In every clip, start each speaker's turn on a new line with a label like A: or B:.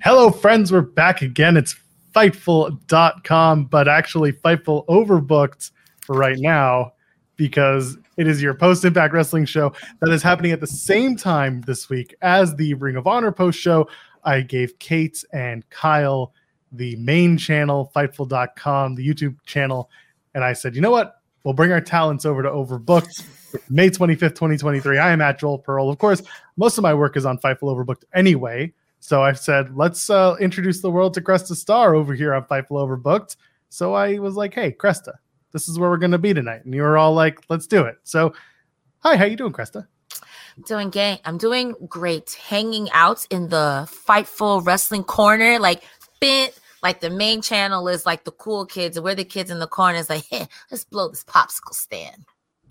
A: Hello, friends. We're back again. It's Fightful.com, but actually Fightful overbooked for right now because it is your post impact wrestling show that is happening at the same time this week as the Ring of Honor post show. I gave Kate and Kyle the main channel, Fightful.com, the YouTube channel, and I said, you know what? We'll bring our talents over to Overbooked. May 25th, 2023. I am at Joel Pearl. Of course, most of my work is on Fightful Overbooked anyway. So I said, let's uh, introduce the world to Cresta Starr over here on Fightful Overbooked. So I was like, hey, Cresta, this is where we're going to be tonight. And you were all like, let's do it. So, hi, how you doing, Cresta?
B: Doing gay. I'm doing great. Hanging out in the Fightful Wrestling corner, like bit like the main channel is like the cool kids, and we're the kids in the corner. Is like, hey, let's blow this popsicle stand.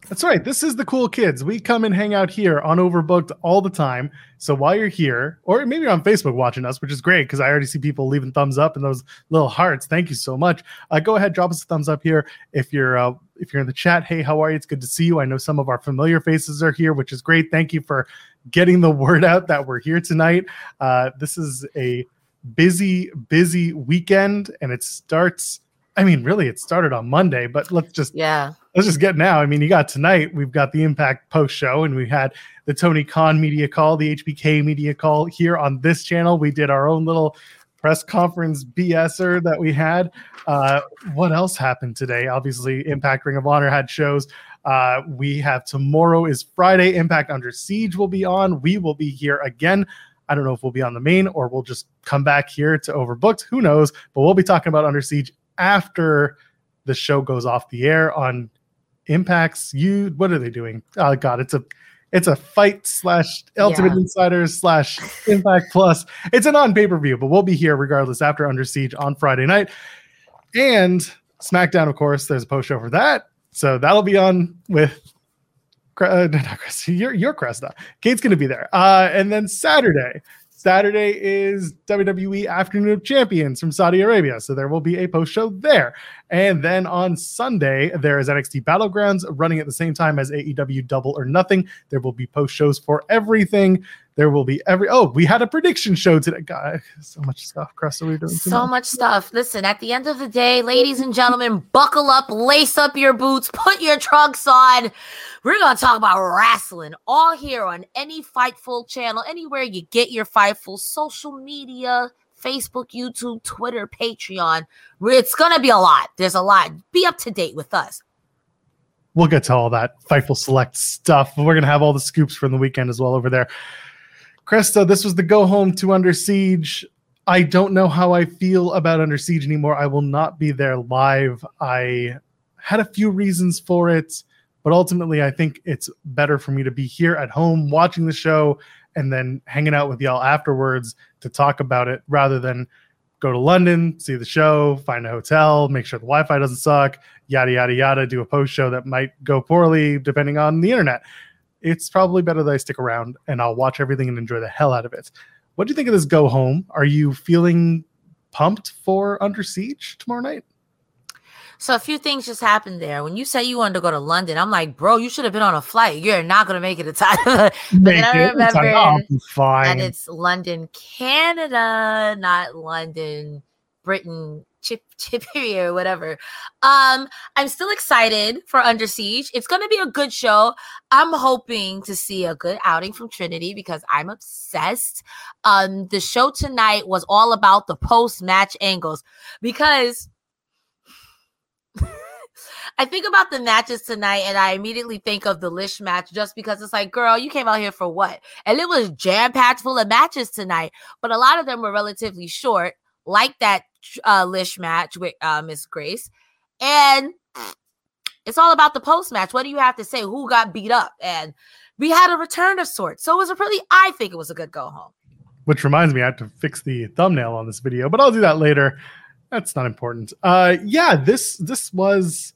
A: That's right. This is the cool kids. We come and hang out here on Overbooked all the time. So while you're here, or maybe you're on Facebook watching us, which is great because I already see people leaving thumbs up and those little hearts. Thank you so much. Uh, go ahead, drop us a thumbs up here. If you're uh, if you're in the chat, hey, how are you? It's good to see you. I know some of our familiar faces are here, which is great. Thank you for getting the word out that we're here tonight. Uh, this is a busy, busy weekend, and it starts. I mean, really, it started on Monday, but let's just
B: Yeah.
A: let's just get now. I mean, you got tonight. We've got the Impact post show, and we had the Tony Khan media call, the HBK media call here on this channel. We did our own little press conference BSer that we had. Uh, what else happened today? Obviously, Impact Ring of Honor had shows. Uh, we have tomorrow is Friday. Impact Under Siege will be on. We will be here again. I don't know if we'll be on the main or we'll just come back here to Overbooked. Who knows? But we'll be talking about Under Siege after the show goes off the air on Impacts. You what are they doing? Oh God, it's a it's a fight slash Ultimate
B: Yeah.
A: Insiders slash Impact Plus. It's a non pay per view, but we'll be here regardless after Under Siege on Friday night. And SmackDown, of course, there's a post show for that. So that'll be on with uh, not Cresta, your your Cresta. Kate's gonna be there. Uh, and then Saturday. Saturday is WWE Afternoon of Champions from Saudi Arabia. So there will be a post show there. And then on Sunday, there is NXT Battlegrounds running at the same time as AEW Double or Nothing. There will be post shows for everything. There will be every. Oh, we had a prediction show today. God, so much stuff. Cresta, we're doing
B: So
A: much.
B: much stuff. Listen, at the end of the day, ladies and gentlemen, buckle up, lace up your boots, put your trunks on. We're going to talk about wrestling all here on any Fightful channel, anywhere you get your Fightful social media, Facebook, YouTube, Twitter, Patreon. It's going to be a lot. There's a lot. Be up to date with us.
A: we'll get to all that Fightful Select stuff. We're gonna have all the scoops from the weekend as well over there. Cresta, this was the go home to Under Siege. I don't know how I feel about Under Siege anymore. I will not be there live. I had a few reasons for it, but ultimately, I think it's better for me to be here at home watching the show and then hanging out with y'all afterwards to talk about it rather than go to London, see the show, find a hotel, make sure the Wi Fi doesn't suck, yada, yada, yada, do a post show that might go poorly depending on the internet. It's probably better that I stick around and I'll watch everything and enjoy the hell out of it. What do you think of this go home? Are you feeling pumped for Under Siege tomorrow night?
B: So a few things just happened there. When you said you wanted to go to London, I'm like, bro, you should have been on a flight. You're not gonna make it in time. but then I
A: Make it. It's "Oh,
B: that it's London, Canada, not London, Britain, Chip Chippy or whatever. Um, I'm still excited for Under Siege. It's gonna be a good show. I'm hoping to see a good outing from Trinity because I'm obsessed. Um, the show tonight was all about the post-match angles because I think about the matches tonight and I immediately think of the Lish match just because it's like, girl, you came out here for what? And it was jam packed full of matches tonight, but a lot of them were relatively short, like that uh, Lish match with uh, Miss Grace. And it's all about the post match. What do you have to say? Who got beat up? And we had a return of sorts. So it was a really, I think it was a good go home.
A: Which reminds me, I have to fix the thumbnail on this video, but I'll do that later. That's not important. Uh, yeah, this this was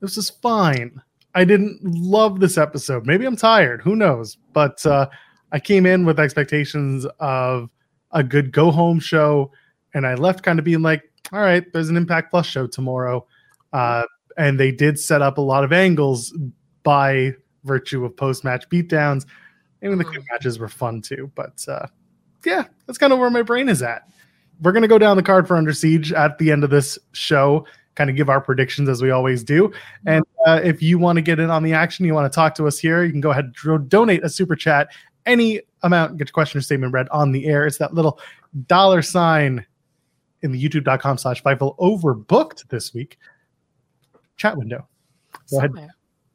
A: this was fine. I didn't love this episode. Maybe I'm tired. Who knows? But uh, I came in with expectations of a good go home show, and I left kind of being like, all right, there's an Impact Plus show tomorrow. Uh, and they did set up a lot of angles by virtue of post match beatdowns. Even the quick matches were fun too. But uh, yeah, that's kind of where my brain is at. We're going to go down the card for Under Siege at the end of this show, kind of give our predictions as we always do. And uh, if you want to get in on the action, you want to talk to us here, you can go ahead and donate a super chat, any amount, get your question or statement read on the air. It's that little dollar sign in the youtube.com slash Fightful overbooked this week chat window. Go ahead.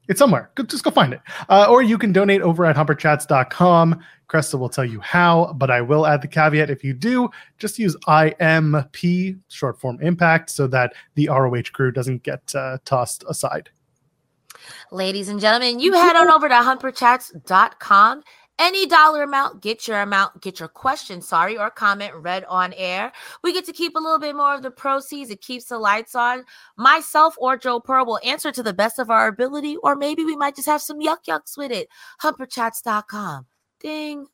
A: It's somewhere. Go, just go find it. Uh, or you can donate over at humperchats.com. Cresta will tell you how, but I will add the caveat if you do, just use IMP, short form impact, so that the ROH crew doesn't get uh, tossed aside.
B: Ladies and gentlemen, you head on over to humperchats.com. Any dollar amount, get your amount, get your question, sorry, or comment read on air. We get to keep a little bit more of the proceeds. It keeps the lights on. Myself or Joe Pearl will answer to the best of our ability, or maybe we might just have some yuck yucks with it. Humperchats.com. Ding.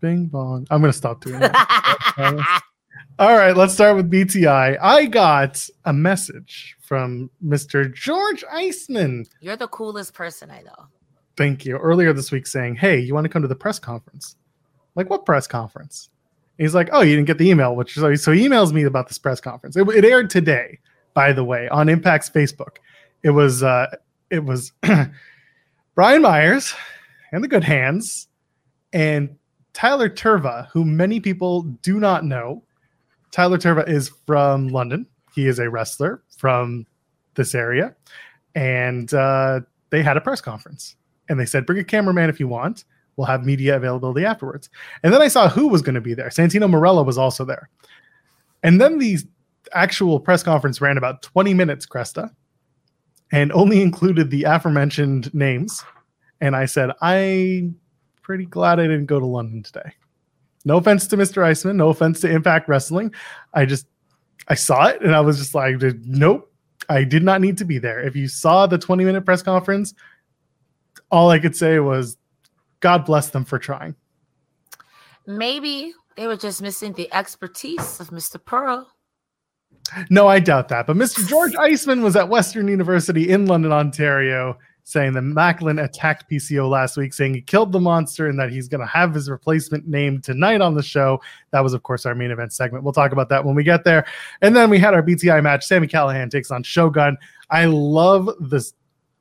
A: Bing bong. I'm going to stop doing that. All right, let's start with BTI. I got a message from Mr. George Eisman.
B: You're the coolest person I know.
A: Thank you earlier this week saying hey you want to come to the press conference? Like what press conference? And he's like oh you didn't get the email which so so he emails me about this press conference. It, it aired today by the way on impact's facebook. It was uh it was brian myers and the good hands and tyler tirva who many people do not know. Tyler tirva is from london. He is a wrestler from this area. And uh they had a press conference and they said, bring a cameraman if you want. We'll have media availability afterwards. And then I saw who was going to be there. Santino Marella was also there. And then the actual press conference ran about 20 minutes, Cresta, and only included the aforementioned names. And I said, I'm pretty glad I didn't go to London today. No offense to Mr. Iceman, no offense to Impact Wrestling. I just, I saw it and I was just like, nope, I did not need to be there. If you saw the 20 minute press conference, all I could say was, God bless them for trying.
B: Maybe they were just missing the expertise of Mr. Pearl.
A: No, I doubt that. But Mr. George Eisman was at Western University in London, Ontario, saying that Maclin attacked PCO last week, saying he killed the monster and that he's going to have his replacement named tonight on the show. That was, of course, our main event segment. We'll talk about that when we get there. And then we had our BTI match. Sami Callihan takes on Shogun. I love this.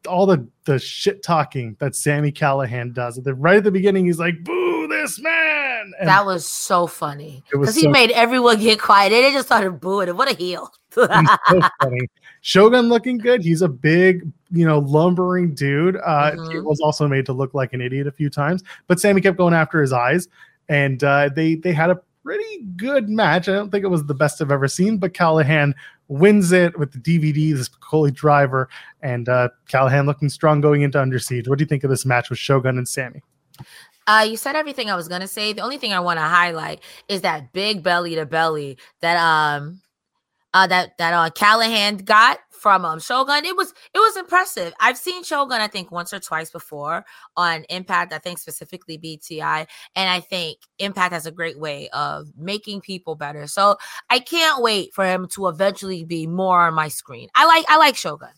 A: All the the shit talking that Sami Callihan does. At the, right at the beginning, he's like, "Boo this man!" And
B: that was so funny because he
A: so-
B: made everyone get quiet. And They just started booing him. What a heel!
A: So funny. Shogun looking good. He's a big, you know, lumbering dude. Uh, He
B: Mhm.
A: was also made to look like an idiot a few times, but Sami kept going after his eyes, and uh, they they had a pretty good match. I don't think it was the best I've ever seen, but Callihan wins it with the DVD, this Coley driver, and uh, Callihan looking strong going into Under Siege. What do you think of this match with Shogun and Sami?
B: Uh, you said everything I was gonna say. The only thing I want to highlight is that big belly to belly that um uh that that uh Callihan got from um Shogun. It was it was impressive. I've seen Shogun I think once or twice before on Impact. I think specifically BTI, and I think Impact has a great way of making people better. So I can't wait for him to eventually be more on my screen. I like I like Shogun.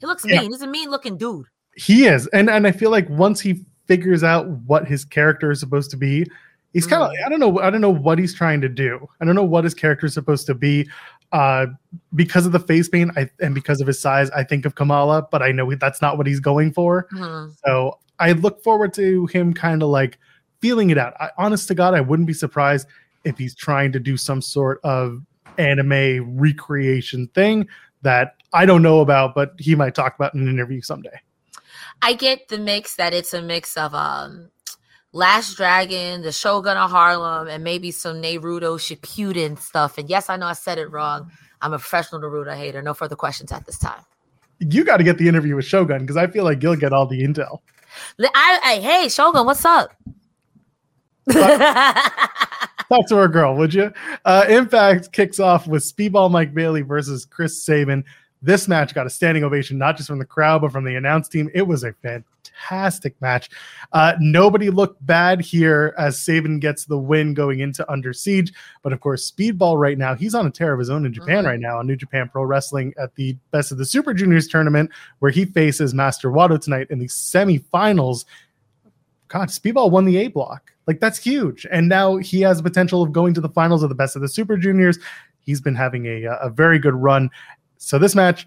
B: He looks
A: Yeah.
B: mean. He's a mean looking dude.
A: He is, and and I feel like once he figures out what his character is supposed to be, he's kind of
B: Mm.
A: I don't know I don't know what he's trying to do. I don't know what his character is supposed to be. Uh, because of the face paint, I and because of his size, I think of Kamala, but I know that's not what he's going for.
B: Mhm.
A: So I look forward to him kind of like feeling it out. I, honest to God, I wouldn't be surprised if he's trying to do some sort of anime recreation thing that I don't know about, but he might talk about in an interview someday.
B: I get the mix that it's a mix of um Last Dragon, the Shogun of Harlem, and maybe some Naruto Shippuden stuff. And yes, I know I said it wrong. I'm a professional Naruto hater. No further questions at this time.
A: You got to get the interview with Shogun because I feel like you'll get all the intel.
B: I, I, hey, Shogun, what's up?
A: Talk to our girl, would you? Uh, Impact kicks off with Speedball Mike Bailey versus Chris Sabin. This match got a standing ovation, not just from the crowd, but from the announce team. It was a fantastic match. Uh, nobody looked bad here as Sabin gets the win going into Under Siege. But of course, Speedball right now, he's on a tear of his own in Japan
B: Mhm.
A: right now on New Japan Pro Wrestling at the Best of the Super Juniors tournament, where he faces Master Wato tonight in the semifinals. God, Speedball won the A block. Like that's huge. And now he has the potential of going to the finals of the best of the super juniors. He's been having a, a very good run. So this match,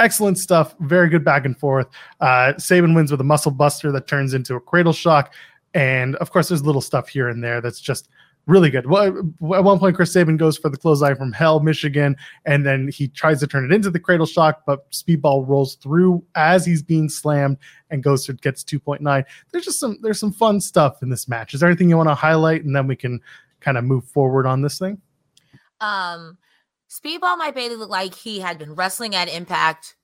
A: excellent stuff. Very good back and forth. Uh, Sabin wins with a muscle buster that turns into a cradle shock. And of course, there's little stuff here and there that's just really good. Well, at one point, Chris Sabin goes for the clothesline from Hell, Michigan, and then he tries to turn it into the cradle shock, but Speedball rolls through as he's being slammed and goes to gets 2.9. There's just some there's some fun stuff in this match. Is there anything you want to highlight, and then we can kind of move forward on this thing?
B: um, Speedball Mike Bailey looked like he had been wrestling at Impact.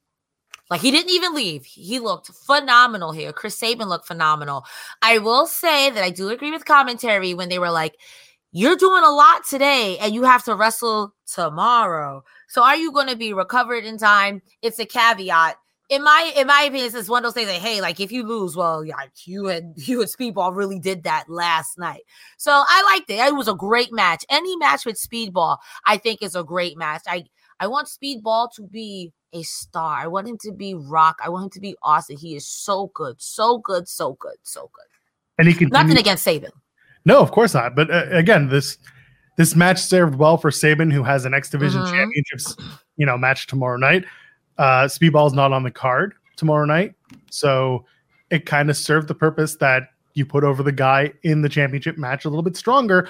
B: Like he didn't even leave. He looked phenomenal here. Chris Sabin looked phenomenal. I will say that I do agree with commentary when they were like, "You're doing a lot today, and you have to wrestle tomorrow. So are you going to be recovered in time?" It's a caveat. In my in my opinion, it's one of those things like, hey, like if you lose, well, yeah, you and you and Speedball really did that last night. So I liked it. It was a great match. Any match with Speedball, I think is a great match. I I want Speedball to be a star. I want him to be rock. I want him to be awesome. He is so good, so good, so good, so good.
A: And he can
B: Nothing against Sabin.
A: No, of course not. But uh, again, this this match served well for Sabin, who has an X Division
B: Mhm.
A: Championships, you know, match tomorrow night. Uh, Speedball's not on the card tomorrow night, so it kind of served the purpose that you put over the guy in the championship match a little bit stronger.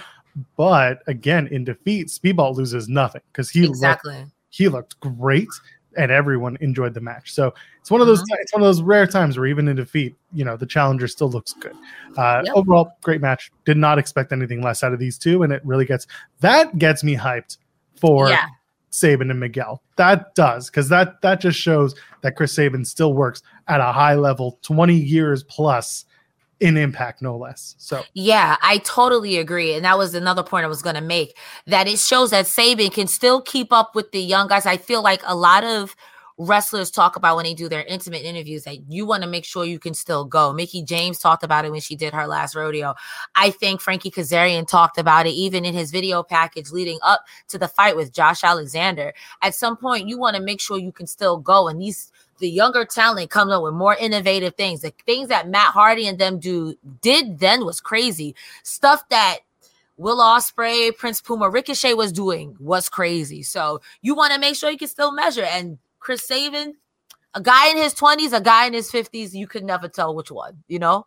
A: But again, in defeat, Speedball loses nothing because he looked, he looked great and everyone enjoyed the match. So it's one of those it's one of those rare times where even in defeat, you know, the challenger still looks good. Uh,
B: Yep.
A: Overall, great match. Did not expect anything less out of these two, and it really gets that gets me hyped for
B: yeah.
A: Sabin and Miguel. That does because that that just shows that Chris Sabin still works at a high level, twenty years plus in Impact, no less. So
B: Yeah, I totally agree. And that was another point I was going to make that it shows that Sabin can still keep up with the young guys. I feel like a lot of wrestlers talk about when they do their intimate interviews that you want to make sure you can still go. Mickie James talked about it when she did her last rodeo. I think Frankie Kazarian talked about it even in his video package leading up to the fight with Josh Alexander. At some point, you want to make sure you can still go. And these the younger talent comes up with more innovative things. The things that Matt Hardy and them do did then was crazy. Stuff that Will Ospreay, Prince Puma, Ricochet was doing was crazy. So you want to make sure you can still measure. And Chris Sabin, a guy in his twenties, a guy in his fifties, you could never tell which one. You know?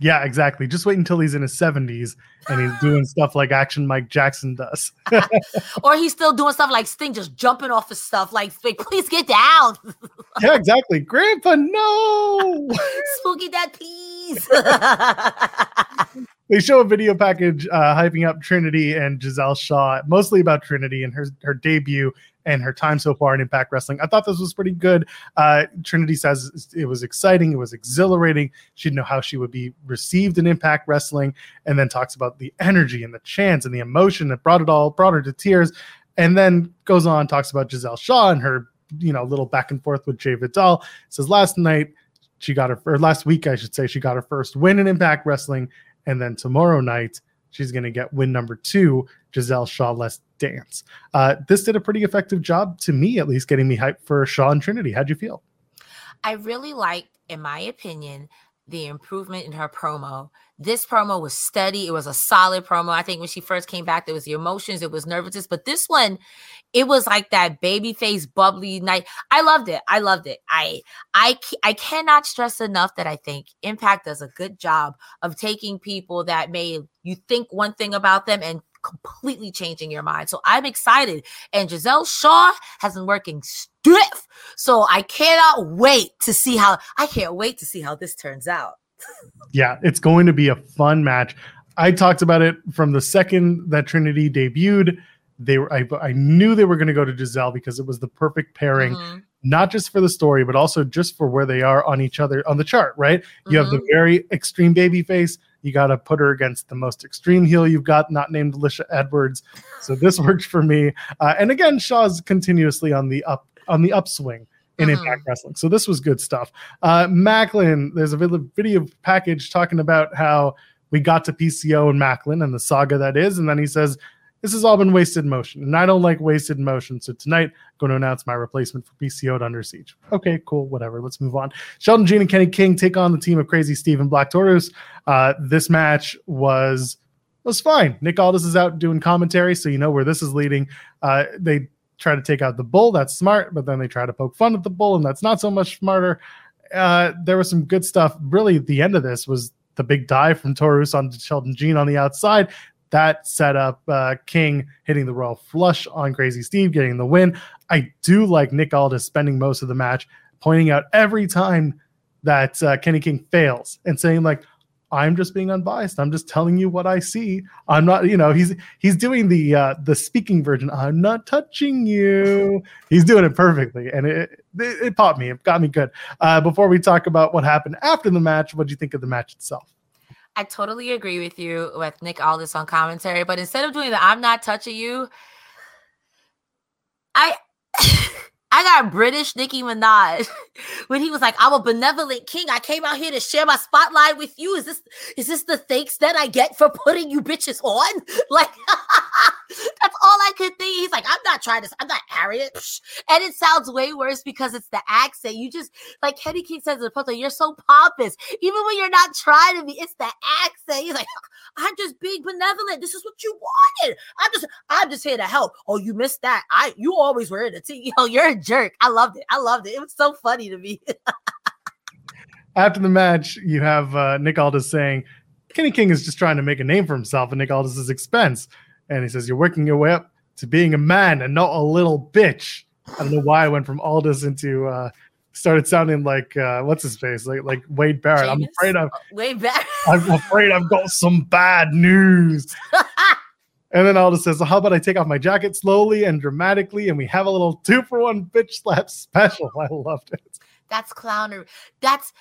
A: yeah, exactly. Just wait until he's in his seventies and he's doing stuff like Action Mike Jackson does.
B: Or he's still doing stuff like Sting, just jumping off of stuff. Like, like, please get down,
A: yeah, exactly. Grandpa, no.
B: Spooky Dad, please.
A: they show a video package uh, hyping up Trinity and Gisele Shaw, mostly about Trinity and her her debut and her time so far in Impact Wrestling. I thought this was pretty good. Uh, Trinity says it was exciting, it was exhilarating. She didn't know how she would be received in Impact Wrestling, and then talks about the energy and the chance and the emotion that brought it all, brought her to tears, and then goes on talks about Gisele Shaw and her you know, little back and forth with Jai Vidal. Says last night she got her or last week, I should say, she got her first win in Impact Wrestling, and then tomorrow night she's going to get win number two. Gisele Shaw Let's Dance. Uh, this did a pretty effective job to me, at least, getting me hyped for Shaw and Trinity. How'd you feel?
B: I really liked, in my opinion, the improvement in her promo. This promo was steady. It was a solid promo. I think when she first came back, there was the emotions, it was nervousness, but this one, it was like that baby face, bubbly night. I loved it. I loved it. I I I cannot stress enough that I think Impact does a good job of taking people that may you think one thing about them and completely changing your mind. So I'm excited. And Gisele Shaw has been working stiff. So I cannot wait to see how I can't wait to see how this turns out.
A: yeah, it's going to be a fun match. I talked about it from the second that Trinity debuted. They were I, I knew they were going to go to Gisele because it was the perfect pairing. Mm-hmm not just for the story, but also just for where they are on each other on the chart, right? You mm-hmm. have the mm-hmm. very extreme baby face. You got to put her against the most extreme heel you've got, not named Alisha Edwards. So this worked for me. Uh, and again, Shaw's continuously on the up on the upswing in mm-hmm. Impact Wrestling. So this was good stuff. Uh, Maclin, there's a video package talking about how we got to PCO and Maclin and the saga that is, and then he says this has all been wasted motion, and I don't like wasted motion. So tonight, I'm going to announce my replacement for PCO Under Siege. Okay, cool, whatever. Let's move on. Sheldon Jean and Kenny King take on the team of Crazzy Steve and Black Taurus. Uh, this match was was fine. Nick Aldis is out doing commentary, so you know where this is leading. Uh, they try to take out the bull. That's smart, but then they try to poke fun at the bull, and that's not so much smarter. Uh, there was some good stuff. Really, the end of this was the big dive from Taurus on Sheldon Jean on the outside that set up uh, King hitting the Royal Flush on Crazzy Steve, getting the win. I do like Nick Aldis spending most of the match pointing out every time that uh, Kenny King fails and saying like, I'm just being unbiased. I'm just telling you what I see. I'm not, you know, he's he's doing the uh, the speaking version. I'm not touching you. He's doing it perfectly, and it it, it popped me. It got me good. Uh, before we talk about what happened after the match, what do you think of the match itself?
B: I totally agree with you with Nick Aldis on commentary, but instead of doing the I'm not touching you, I I got British Nicki Minaj when he was like, "I'm a benevolent king. I came out here to share my spotlight with you. Is this is this the thanks that I get for putting you bitches on?" Like that's all I could think. He's like, "I'm not trying to. I'm not arrogant," and it sounds way worse because it's the accent. You just like Kenny King says in the post, "You're so pompous, even when you're not trying to be. It's the accent." He's like, "I'm just being benevolent. This is what you wanted. I'm just I'm just here to help." Oh, you missed that. I you always wear it. You know, you're a jerk. I loved it. I loved it. It was so funny to me.
A: After the match, you have uh, Nick Aldis saying Kenny King is just trying to make a name for himself at Nick Aldis's expense. And he says, You're working your way up to being a man and not a little bitch. I don't know why I went from Aldis into uh, started sounding like uh, what's his face, like like Wade Barrett. I'm afraid I've
B: Wade Barrett.
A: I'm afraid I've got some bad news. And then Aldis says, well, How about I take off my jacket slowly and dramatically and we have a little two for one bitch slap special? I loved it.
B: That's clownery. That's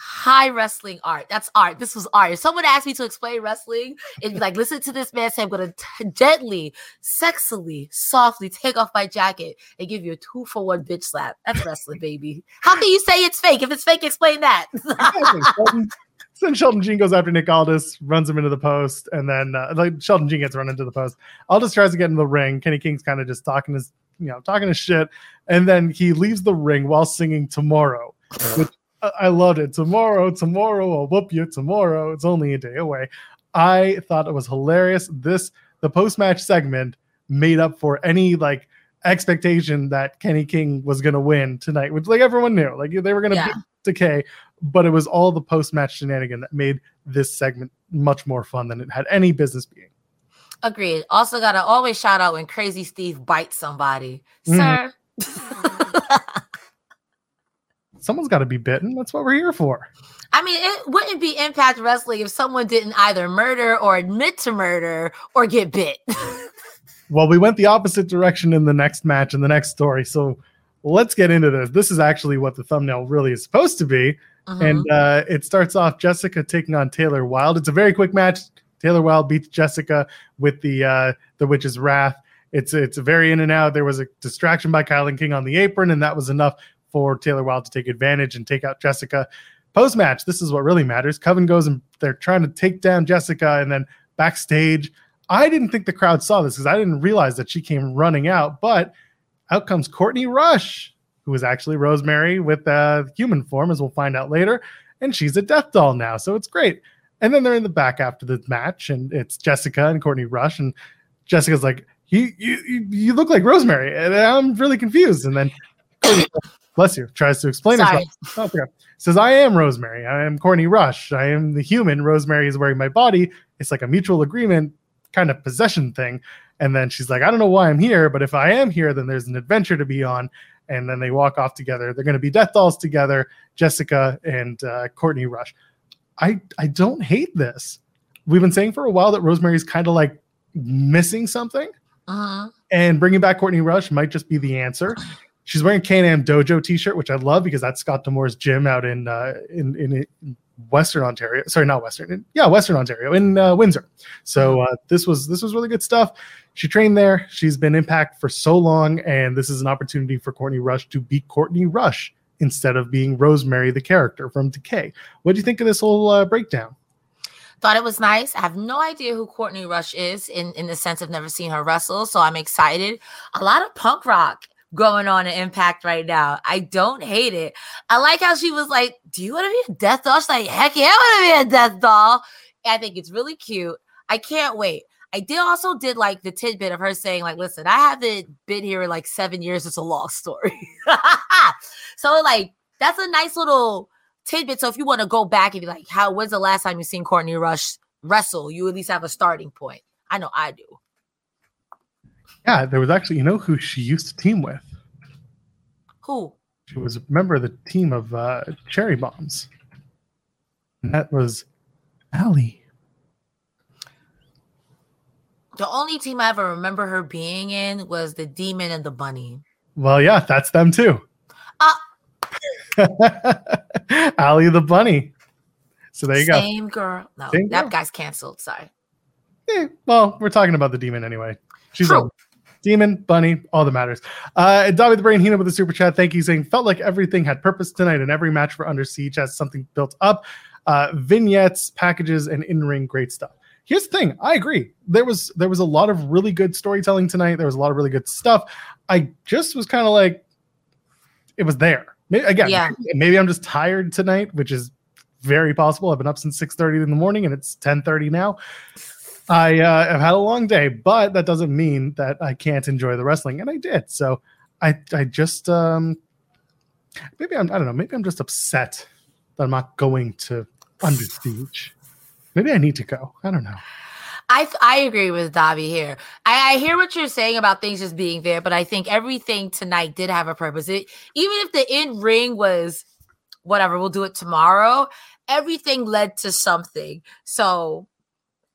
B: high wrestling art. That's art. This was art. If someone asked me to explain wrestling, it'd be like, listen to this man say, I'm going to gently, sexily, softly take off my jacket and give you a two for one bitch slap. That's wrestling, baby. How can you say it's fake? If it's fake, explain that.
A: then Sheldon Jean goes after Nick Aldis, runs him into the post, and then uh, like Sheldon Jean gets run into the post. Aldis tries to get in the ring. Kenny King's kind of just talking his, you know, talking his shit, and then he leaves the ring while singing "Tomorrow," which I loved it. Tomorrow, tomorrow, I'll whoop you. Tomorrow, it's only a day away. I thought it was hilarious. This the post match segment made up for any like expectation that Kenny King was going to win tonight, which like everyone knew, like they were going to yeah. Decay but it was all the post match shenanigan that made this segment much more fun than it had any business being.
B: Agreed. Also, got to always shout out when Crazzy Steve bites somebody. Mm-hmm. Sir.
A: Someone's got to be bitten. That's what we're here for.
B: I mean, it wouldn't be Impact Wrestling if someone didn't either murder or admit to murder or get bit.
A: well, we went the opposite direction in the next match and the next story. So let's get into this. This is actually what the thumbnail really is supposed to be. Uh-huh. And uh, it starts off Jessicka taking on Taylor Wilde. It's a very quick match. Taylor Wilde beats Jessicka with the uh, the Witch's Wrath, It's it's very in and out. There was a distraction by KiLynn King on the apron, and that was enough for Taylor Wilde to take advantage and take out Jessicka. Post match, this is what really matters. Coven goes and they're trying to take down Jessicka, and then backstage, I didn't think the crowd saw this because I didn't realize that she came running out, but out comes Courtney Rush, who is actually Rosemary with uh, human form, as we'll find out later, and she's a death doll now, so it's great. And then they're in the back after the match, and it's Jessicka and Courtney Rush, and Jessicka's like, "You, you, you look like Rosemary," and I'm really confused. And then, bless you, tries to explain
B: Sorry.
A: herself. Okay. Says, "I am Rosemary. I am Courtney Rush. I am the human. Rosemary is wearing my body. It's like a mutual agreement kind of possession thing." And then she's like, "I don't know why I'm here, but if I am here, then there's an adventure to be on." And then they walk off together. They're going to be death dolls together, Jessicka and uh, Courtney Rush. I I don't hate this. We've been saying for a while that Rosemary's kind of like missing something,
B: Mhm.
A: and bringing back Courtney Rush might just be the answer. She's wearing Can-Am Dojo T-shirt, which I love because that's Scott D'Amore's gym out in uh, in, in Western Ontario. Sorry, not Western. In, yeah, Western Ontario in uh, Windsor. So uh, this was this was really good stuff. She trained there. She's been Impact for so long, and this is an opportunity for Courtney Rush to beat Courtney Rush instead of being Rosemary, the character from Decay. What do you think of this whole uh, breakdown?
B: Thought it was nice. I have no idea who Courtney Rush is in, in the sense of never seen her wrestle. So I'm excited. A lot of punk rock going on in Impact right now. I don't hate it. I like how she was like, Do you want to be a death doll? She's like, Heck yeah, I want to be a death doll. I think it's really cute. I can't wait. I did also did like the tidbit of her saying, like, listen, I haven't been here in like seven years. It's a long story. so like that's a nice little tidbit. So if you want to go back and be like, how when's the last time you seen Courtney Rush wrestle? You at least have a starting point. I know I do.
A: Yeah, there was actually, you know, who she used to team with.
B: Who?
A: She was a member of the team of uh, Cherry Bombs. And that was Allie.
B: The only team I ever remember her being in was the Demon and the Bunny.
A: Well, yeah, that's them too.
B: Ah.
A: Allie the bunny. So there you go.
B: Same girl. No,
A: Same
B: that
A: girl.
B: guy's canceled. Sorry.
A: Eh, well, we're talking about the demon anyway. She's
B: True.
A: a demon, bunny, all that matters. Uh, and Dobby the Brain Hina with the super chat. Thank you, saying felt like everything had purpose tonight, and every match for Under Siege has something built up. Uh, vignettes, packages, and in ring, great stuff. Here's the thing. I agree. There was there was a lot of really good storytelling tonight. There was a lot of really good stuff. I just was kind of like, it was there. Maybe, again,
B: Yeah.
A: maybe I'm just tired tonight, which is very possible. I've been up since 6:30 in the morning, and it's 10:30 now. I uh, have had a long day, but that doesn't mean that I can't enjoy the wrestling, and I did. So I I just um maybe I'm I don't know maybe I'm just upset that I'm not going to Under Siege. Maybe I need to go. I don't know.
B: I I agree with Dobby here. I, I hear what you're saying about things just being there, but I think everything tonight did have a purpose. It, even if the in ring was whatever, we'll do it tomorrow. Everything led to something. So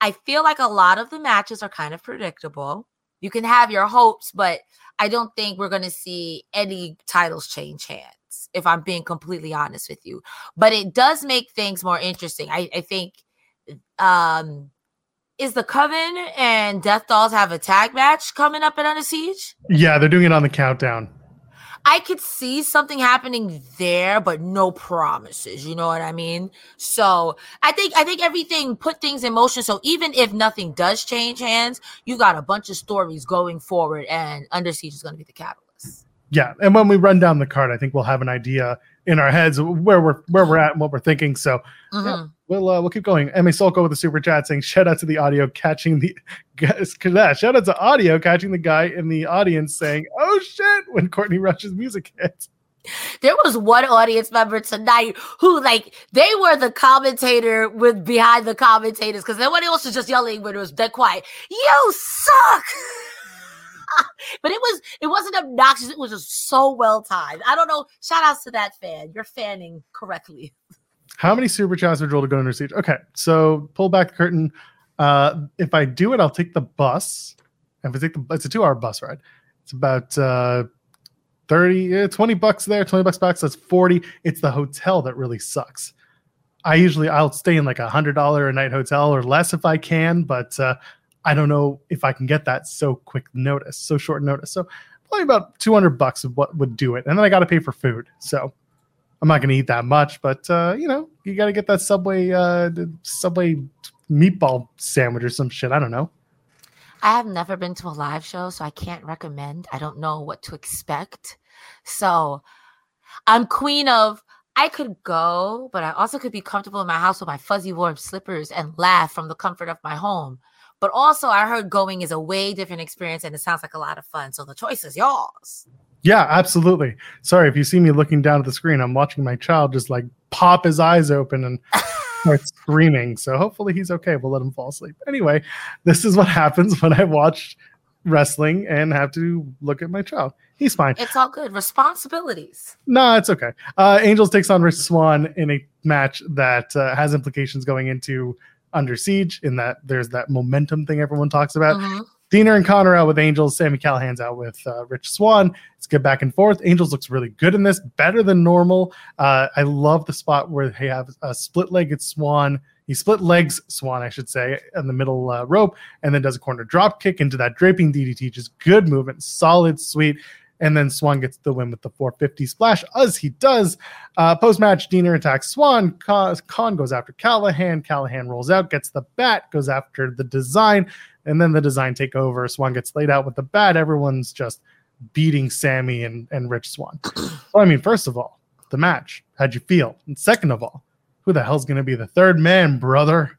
B: I feel like a lot of the matches are kind of predictable. You can have your hopes, but I don't think we're going to see any titles change hands. If I'm being completely honest with you, but it does make things more interesting. I, I think um is the Coven and Death Dolls have a tag match coming up at Under Siege?
A: Yeah, they're doing it on the countdown.
B: I could see something happening there, but no promises. You know what I mean? So I think I think everything put things in motion. So even if nothing does change hands, you got a bunch of stories going forward, and Under Siege is going to be the catalyst.
A: Yeah, and when we run down the card, I think we'll have an idea in our heads where we're where we're at and what we're thinking. So
B: Mhm.
A: we'll uh, we'll keep going. Emmy Solko with the super chat saying shout out to the audio catching the guys. Shout out to audio catching the guy in the audience saying "Oh shit" when Courtney Rush's music hits.
B: There was one audience member tonight who, like, they were the commentator with behind the commentators because everybody else was just yelling when it was dead quiet. You suck. but it was it wasn't obnoxious. It was just so well timed. I don't know. Shout outs to that fan. You're fanning correctly.
A: How many super chats are Joel to go under siege? Okay, so pull back the curtain. Uh, if I do it, I'll take the bus. If I take the, it's a two-hour bus ride. It's about uh, 30, eh, 20 bucks there, 20 bucks back. So that's 40. It's the hotel that really sucks. I usually I'll stay in like a hundred dollar a night hotel or less if I can, but uh, I don't know if I can get that so quick notice, so short notice. So probably about 200 bucks of what would do it. And then I got to pay for food. So I'm not going to eat that much, but uh, you know, you got to get that Subway, uh, Subway meatball sandwich or some shit. I don't know.
B: I have never been to a live show, so I can't recommend. I don't know what to expect. So I'm queen of I could go, but I also could be comfortable in my house with my fuzzy warm slippers and laugh from the comfort of my home. But also, I heard going is a way different experience and it sounds like a lot of fun. So the choice is yours.
A: Yeah, absolutely. Sorry if you see me looking down at the screen, I'm watching my child just like pop his eyes open and start screaming. So hopefully he's okay. We'll let him fall asleep. Anyway, this is what happens when I watch wrestling and have to look at my child. He's fine.
B: It's all good. Responsibilities.
A: No, it's okay. Uh, Angels takes on Rich Swann in a match that uh, has implications going into Under Siege. In that there's that momentum thing everyone talks about.
B: Mm-hmm.
A: Deaner and Connor out with Angels. Sami Callihan's out with uh, Rich Swann. It's good back and forth. Angels looks really good in this, better than normal. Uh, I love the spot where they have a split-legged Swann. He split legs Swann, I should say, in the middle uh, rope, and then does a corner drop kick into that draping DDT. Just good movement, solid, sweet. And then Swann gets the win with the 450 splash, as he does. Uh, Post match, Deaner attacks Swann. Kon goes after Callihan. Callihan rolls out, gets the bat, goes after the design, and then the design take over. Swann gets laid out with the bat. Everyone's just beating Sami and, and Rich Swann. so, I mean, first of all, the match. How'd you feel? And second of all, who the hell's going to be the third man, brother?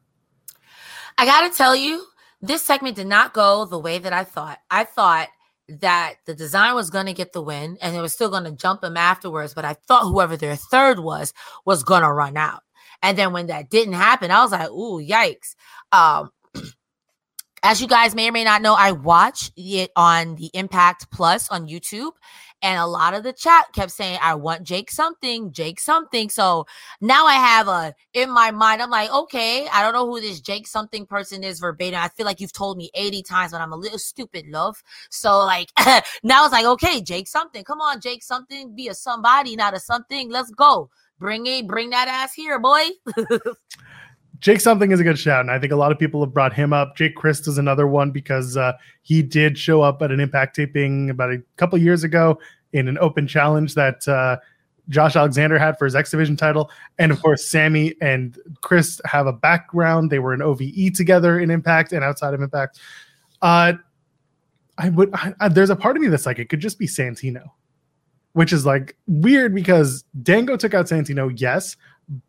B: I got to tell you, this segment did not go the way that I thought. I thought that the design was going to get the win and it was still going to jump him afterwards. But I thought whoever their third was was going to run out. And then when that didn't happen, I was like, ooh, yikes. Um, as you guys may or may not know, I watch it on the Impact Plus on YouTube. And a lot of the chat kept saying, I want Jake something, Jake something. So now I have a in my mind, I'm like, okay, I don't know who this Jake something person is verbatim. I feel like you've told me 80 times, but I'm a little stupid, love. So like now it's like, okay, Jake something. Come on, Jake something, be a somebody, not a something. Let's go. Bring it, bring that ass here, boy.
A: Jake something is a good shout, and I think a lot of people have brought him up. Jake Crist is another one because uh, he did show up at an Impact taping about a couple years ago in an open challenge that uh, Josh Alexander had for his X Division title, and of course Sami and Chris have a background. They were in OVE together in Impact and outside of Impact. Uh, I would. I, I, there's a part of me that's like it could just be Santino, which is like weird because Dango took out Santino, yes,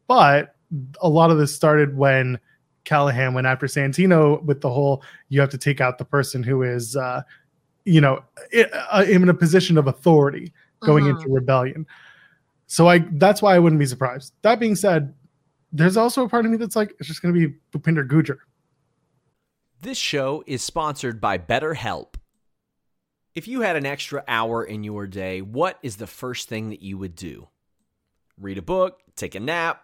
A: but a lot of this started when Callihan went after Santino with the whole you have to take out the person who is, uh, you know, uh, in a position of authority going uh-huh. into rebellion. So I that's why I wouldn't be surprised. That being said, there's also a part of me that's like it's just going to be Bhupinder Gujjar.
C: This show is sponsored by BetterHelp. If you had an extra hour in your day, what is the first thing that you would do? Read a book, take a nap,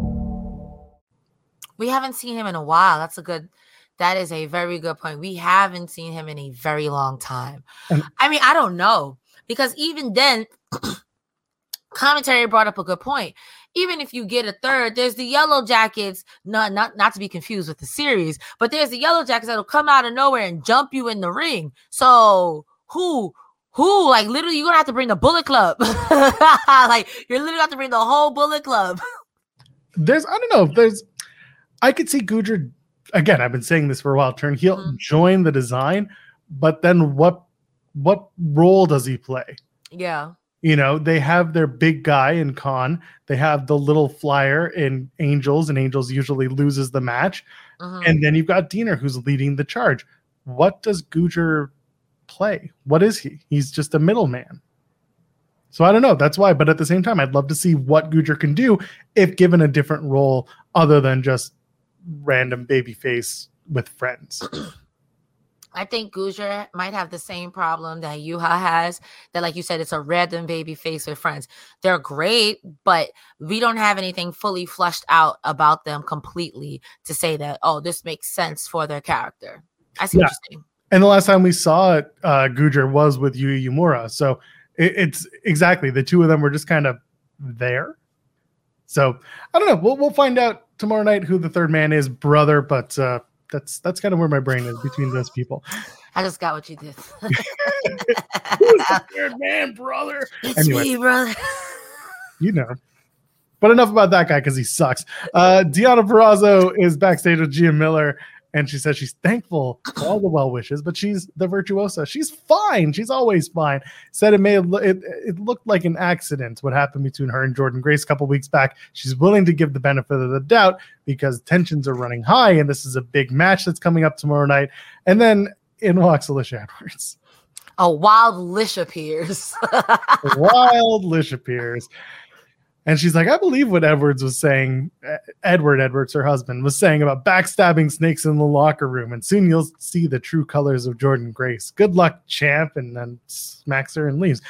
B: We haven't seen him in a while. That's a good. That is a very good point. We haven't seen him in a very long time. I mean, I don't know because even then, commentary brought up a good point. Even if you get a third, there's the yellow jackets. Not not not to be confused with the series, but there's the yellow jackets that'll come out of nowhere and jump you in the ring. So who? Who like literally you're gonna have to bring the bullet club like you're literally gonna have to bring the whole bullet club
A: There's I don't know. There's I could see Gujjar again. I've been saying this for a while. Turn heel,
B: Mhm.
A: join the design, but then what? What role does he play?
B: yeah
A: You know, they have their big guy in Kon. They have the little flyer in Angels, and Angels usually loses the match.
B: Mhm.
A: And then you've got Deaner who's leading the charge. What does Gujjar play? What is he? He's just a middleman. So I don't know. That's why. But at the same time, I'd love to see what Gujjar can do if given a different role other than just random baby face with friends.
B: I think Gujjar might have the same problem that Yuya has. That, like you said, it's a random baby face with friends. They're great, but we don't have anything fully flushed out about them completely to say that, oh, this makes sense for their character. I see
A: Yeah.
B: what you're saying.
A: And the last time we saw it, uh, Gujjar was with Yuya Uemura. So it, it's exactly the two of them were just kind of there. So I don't know. We'll, we'll find out tomorrow night who the third man is, brother. But uh, that's that's kind of where my brain is between those people.
B: I just got what you did.
A: Who's the third man, brother?
B: it's
A: Anyway.
B: me, brother.
A: You know. But enough about that guy because he sucks. Uh, Deonna Purrazzo is backstage with Gia Miller, and she says she's thankful for all the well wishes, but she's the virtuosa. She's fine. She's always fine. Said it may have, it, it looked like an accident what happened between her and Jordynne Grace a couple weeks back. She's willing to give the benefit of the doubt because tensions are running high, and this is a big match that's coming up tomorrow night. And then in walks Alisha Edwards.
B: A wild lish appears.
A: wild Lish appears. And she's like, I believe what Edwards was saying, Edward Edwards, her husband, was saying about backstabbing snakes in the locker room. And soon you'll see the true colors of Jordynne Grace. Good luck, champ. And then smacks her and leaves.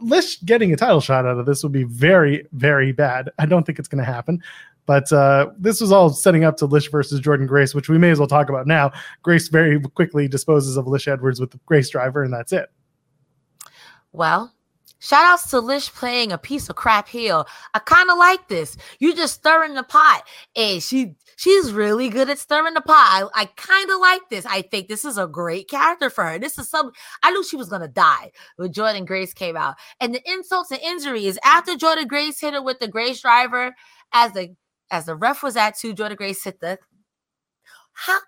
A: Lish getting a title shot out of this would be very, very bad. I don't think it's going to happen. But uh, this was all setting up to Lish versus Jordynne Grace, which we may as well talk about now. Grace very quickly disposes of Lish Edwards with the Grace driver, and that's it.
B: Well, shout outs to Lish playing a piece of crap heel. I kind of like this. You just stirring the pot. And she she's really good at stirring the pot. I, I kind of like this. I think this is a great character for her. This is some I knew she was gonna die when Jordynne Grace came out. And the insults and injuries after Jordynne Grace hit her with the Grace driver, as the as the ref was at two, Jordynne Grace hit the how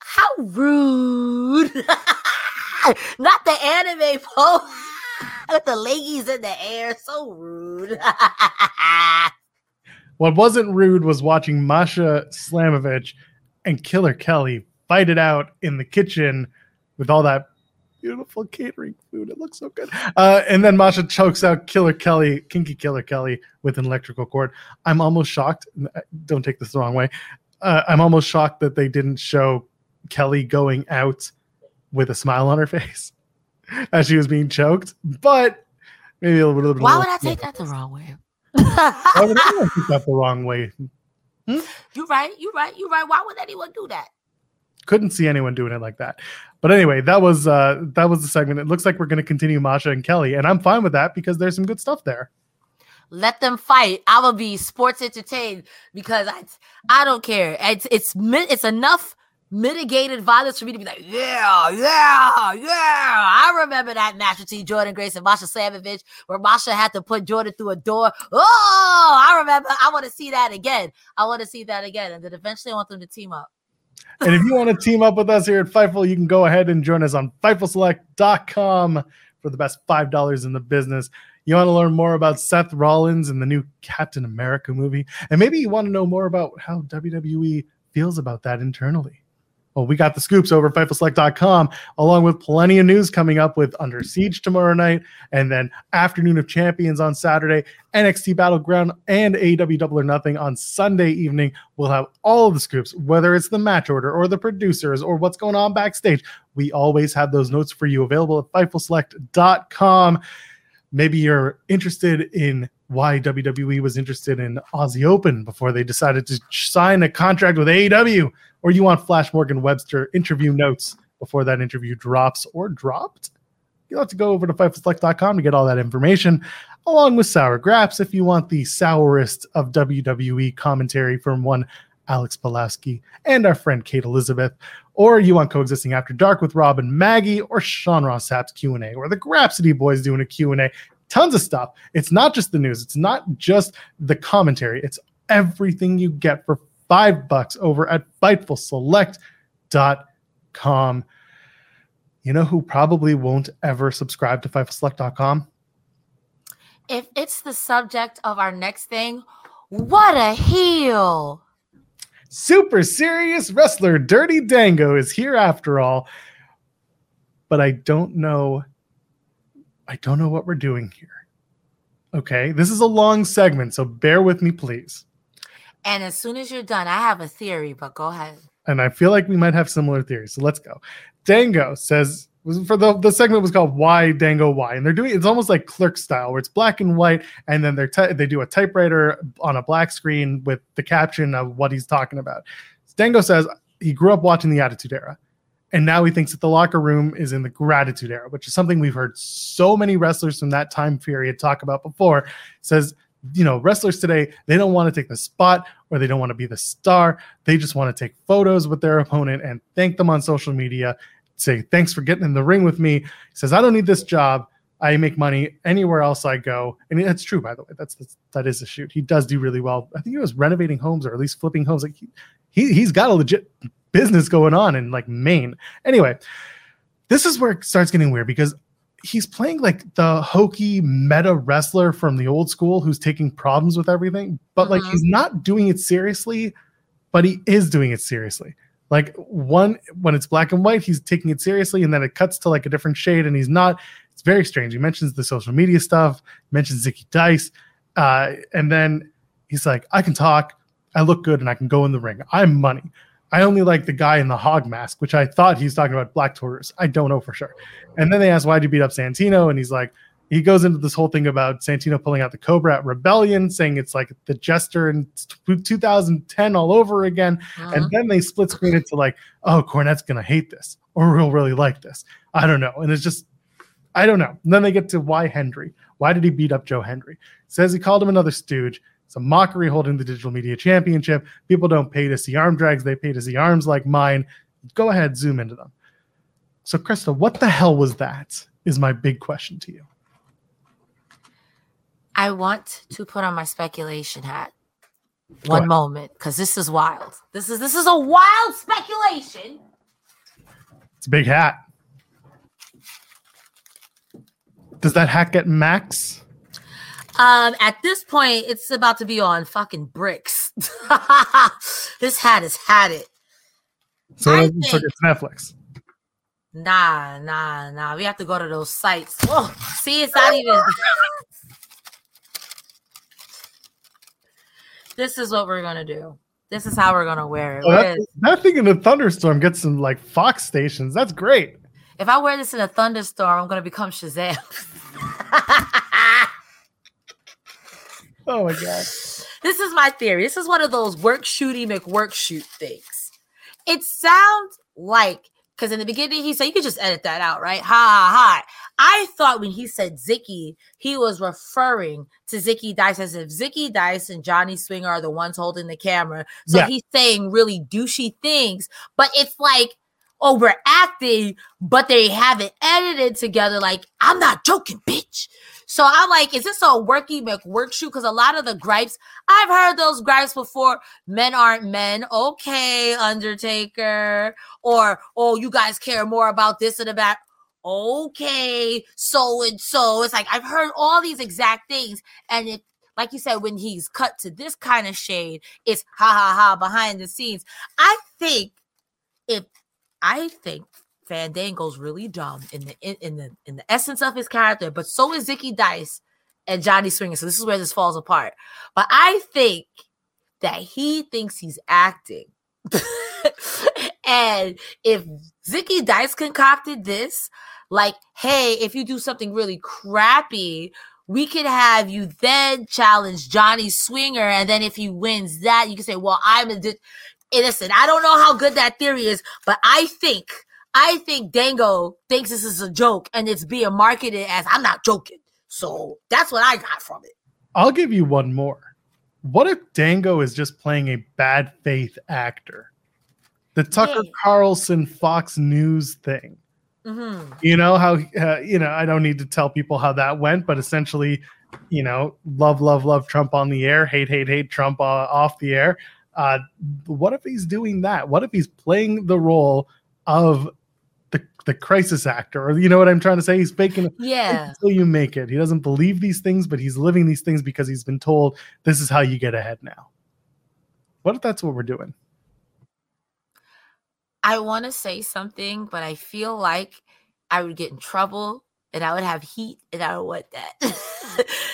B: how rude. Not the anime pose with the leggies in the air. So rude.
A: What wasn't rude was watching Masha Slamovich and Killer Kelly fight it out in the kitchen with all that beautiful catering food. It looks so good. Uh, and then Masha chokes out Killer Kelly, Kinky Killer Kelly, with an electrical cord. I'm almost shocked. Don't take this the wrong way. Uh, I'm almost shocked that they didn't show Kelly going out with a smile on her face as she was being choked. But maybe a little bit.
B: Why would I take that the wrong way?
A: Why would anyone take that the wrong way?
B: You're right, You're right, You're right. Why would anyone do that?
A: couldn't see anyone doing it like that. But anyway, that was uh that was the segment. It looks like we're going to continue Masha and Kelly, and I'm fine with that because there's some good stuff there.
B: Let them fight. I will be sports entertained because I I don't care. It's it's it's enough mitigated violence for me to be like, yeah, yeah, yeah. I remember that match between Jordynne Grace and Masha Slamovich where Masha had to put Jordynne through a door. Oh, I remember. I want to see that again. I want to see that again. And then eventually I want them to team up.
A: And if you want to team up with us here at Fightful, you can go ahead and join us on FightfulSelect.com for the best $5 in the business. You want to learn more about Seth Rollins and the new Captain America movie, and maybe you want to know more about how WWE feels about that internally. Well, we got the scoops over at along with plenty of news coming up with Under Siege tomorrow night, and then Afternoon of Champions on Saturday, NXT Battleground, and AEW Double or Nothing on Sunday evening. We'll have all of the scoops, whether it's the match order or the producers or what's going on backstage. We always have those notes for you available at FightfulSelect.com. Maybe you're interested in why WWE was interested in Aussie Open before they decided to sign a contract with AEW, or you want Flash Morgan Webster interview notes before that interview drops or dropped. You'll have to go over to FightfulSelect.com to get all that information, along with Sour Graps if you want the sourest of WWE commentary from one Alex Pulaski and our friend Kate Elizabeth, or you want Coexisting After Dark with Rob and Maggie, or Sean Ross Sapp's Q&A, or the Grapsity Boys doing a Q&A. Tons of stuff. It's not just the news. It's not just the commentary. It's everything you get for five bucks over at FightfulSelect.com. You know who probably won't ever subscribe to FightfulSelect.com?
B: If it's the subject of our next thing, what a heel!
A: Super serious wrestler Dirty Dango is here after all. But I don't know. I don't know what we're doing here. Okay, this is a long segment, so bear with me, please.
B: And as soon as you're done, I have a theory, but go ahead.
A: And I feel like we might have similar theories. So let's go. Dango says for the the segment was called "Why Dango Why," and they're doing it's almost like Clerk style, where it's black and white, and then they're ty- they do a typewriter on a black screen with the caption of what he's talking about. Dango says he grew up watching the Attitude Era, and now he thinks that the locker room is in the Gratitude Era, which is something we've heard so many wrestlers from that time period talk about before. Says you know, wrestlers today, they don't want to take the spot or they don't want to be the star. They just want to take photos with their opponent and thank them on social media say thanks for getting in the ring with me. He says I don't need this job. I make money anywhere else I go, and that's true by the way. That's, that's that is a shoot. He does do really well. I think he was renovating homes or at least flipping homes. Like he, he he's got a legit business going on in like Maine. Anyway, this is where it starts getting weird because he's playing like the hokey meta wrestler from the old school who's taking problems with everything, but like
B: Mhm.
A: he's not doing it seriously, but he is doing it seriously. Like one when it's black and white, he's taking it seriously, and then it cuts to like a different shade, and he's not. It's very strange. He mentions the social media stuff, mentions Zicky Dice, uh, and then he's like, "I can talk, I look good, and I can go in the ring. I'm money. I only like the guy in the hog mask, which I thought he's talking about Black Taurus. I don't know for sure." And then they ask, "Why'd you beat up Santino?" And he's like, he goes into this whole thing about Santino pulling out the Cobra at Rebellion, saying it's like the Jester in 2010 all over again.
B: Mhm.
A: And then they split screen it to like, oh, Cornette's gonna hate this, or he'll really like this. I don't know. And it's just, I don't know. And then they get to why Hendry. Why did he beat up Joe Hendry? Says he called him another stooge. It's a mockery holding the digital media championship. People don't pay to see arm drags, they pay to see arms like mine. Go ahead, zoom into them. So, Cresta, what the hell was that? Is my big question to you.
B: I want to put on my speculation hat.
A: Go
B: One
A: ahead.
B: moment, because this is wild. This is this is a wild speculation.
A: It's a big hat. Does that hat get max?
B: Um, at this point, it's about to be on fucking bricks. this hat has had it.
A: So,
B: I
A: it- so
B: think-
A: it's Netflix.
B: Nah, nah, nah. We have to go to those sites. Oh, see, it's not even. this is what we're gonna do. This is how we're gonna wear it.
A: Oh, that, that thing in a thunderstorm gets some like Fox stations. That's great.
B: If I wear this in a thunderstorm, I'm gonna become Shazam.
A: Oh my god.
B: this is my theory. This is one of those work shooty McWork shoot things. It sounds like because in the beginning he said you could just edit that out, right? Ha ha ha. I thought when he said Zicky, he was referring to Zicky Dice as if Zicky Dice and Johnny Swinger are the ones holding the camera. So
A: Yeah.
B: he's saying really douchey things, but it's like, oh, we're acting, but they have it edited together. Like, I'm not joking, bitch. So I'm like, is this a worky McWork shoot? Because a lot of the gripes, I've heard those gripes before. Men aren't men. Okay, Undertaker. Or, oh, you guys care more about this and about. okay, so and so. It's like I've heard all these exact things. And if like you said, when he's cut to this kind of shade, it's ha ha ha behind the scenes. I think if I think Fandango's really dumb in the in, in the in the essence of his character, but so is Zicky Dice and Johnny Swinger. So this is where this falls apart. But I think that he thinks he's acting. and if Zicky Dice concocted this, like, hey, if you do something really crappy, we could have you then challenge Johnny Swinger, and then if he wins that, you can say, "Well, I'm a di- innocent." I don't know how good that theory is, but I think I think Dango thinks this is a joke, and it's being marketed as I'm not joking. So that's what I got from it.
A: I'll give you one more. What if Dango is just playing a bad faith actor? The Tucker
B: Yeah.
A: Carlson Fox News thing.
B: Mm-hmm.
A: You know how uh, you know I don't need to tell people how that went, but essentially, you know, love, love, love Trump on the air, hate, hate, hate Trump uh, off the air. Uh, what if he's doing that? What if he's playing the role of the crisis actor, or you know what I'm trying to say? He's faking
B: Yeah.
A: until you make it. He doesn't believe these things, but he's living these things because he's been told this is how you get ahead now. What if that's what we're doing?
B: I want to say something, but I feel like I would get in trouble and I would have heat and I don't want that.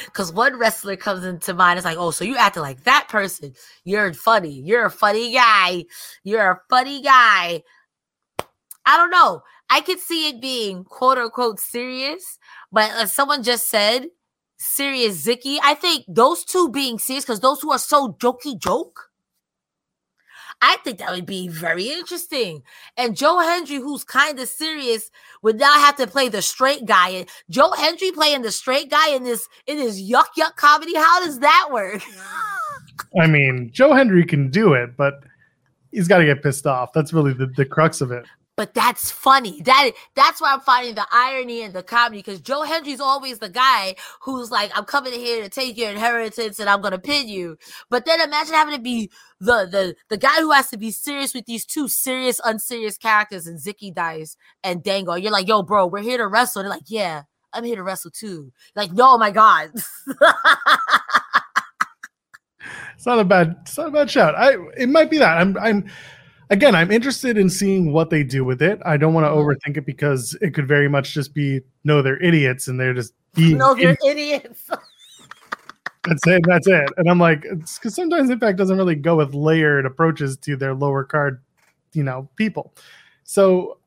B: Because one wrestler comes into mind, it's like, oh, so you acting like that person. You're funny. You're a funny guy. You're a funny guy. I don't know. I could see it being quote unquote serious, but as someone just said, serious Zicky, I think those two being serious, because those who are so jokey joke, I think that would be very interesting. And Joe Hendry, who's kind of serious, would now have to play the straight guy. And Joe Hendry playing the straight guy in this in his yuck yuck comedy. How does that work?
A: I mean, Joe Hendry can do it, but he's got to get pissed off. That's really the, the crux of it.
B: But that's funny. That that's why I'm finding the irony and the comedy because Joe Hendry's always the guy who's like, I'm coming here to take your inheritance and I'm gonna pin you. But then imagine having to be the the the guy who has to be serious with these two serious, unserious characters and Zicky Dice and Dango. You're like, yo, bro, we're here to wrestle. They're like, yeah, I'm here to wrestle too. Like, no, oh my God.
A: It's not a bad it's not a bad shout. I it might be that. I'm I'm again I'm interested in seeing what they do with it. I don't want to
B: Mhm.
A: overthink it because it could very much just be no, they're idiots and they're just being
B: no, they're idiots.
A: that's it, that's it. And I'm like, because sometimes Impact doesn't really go with layered approaches to their lower card, you know, people. So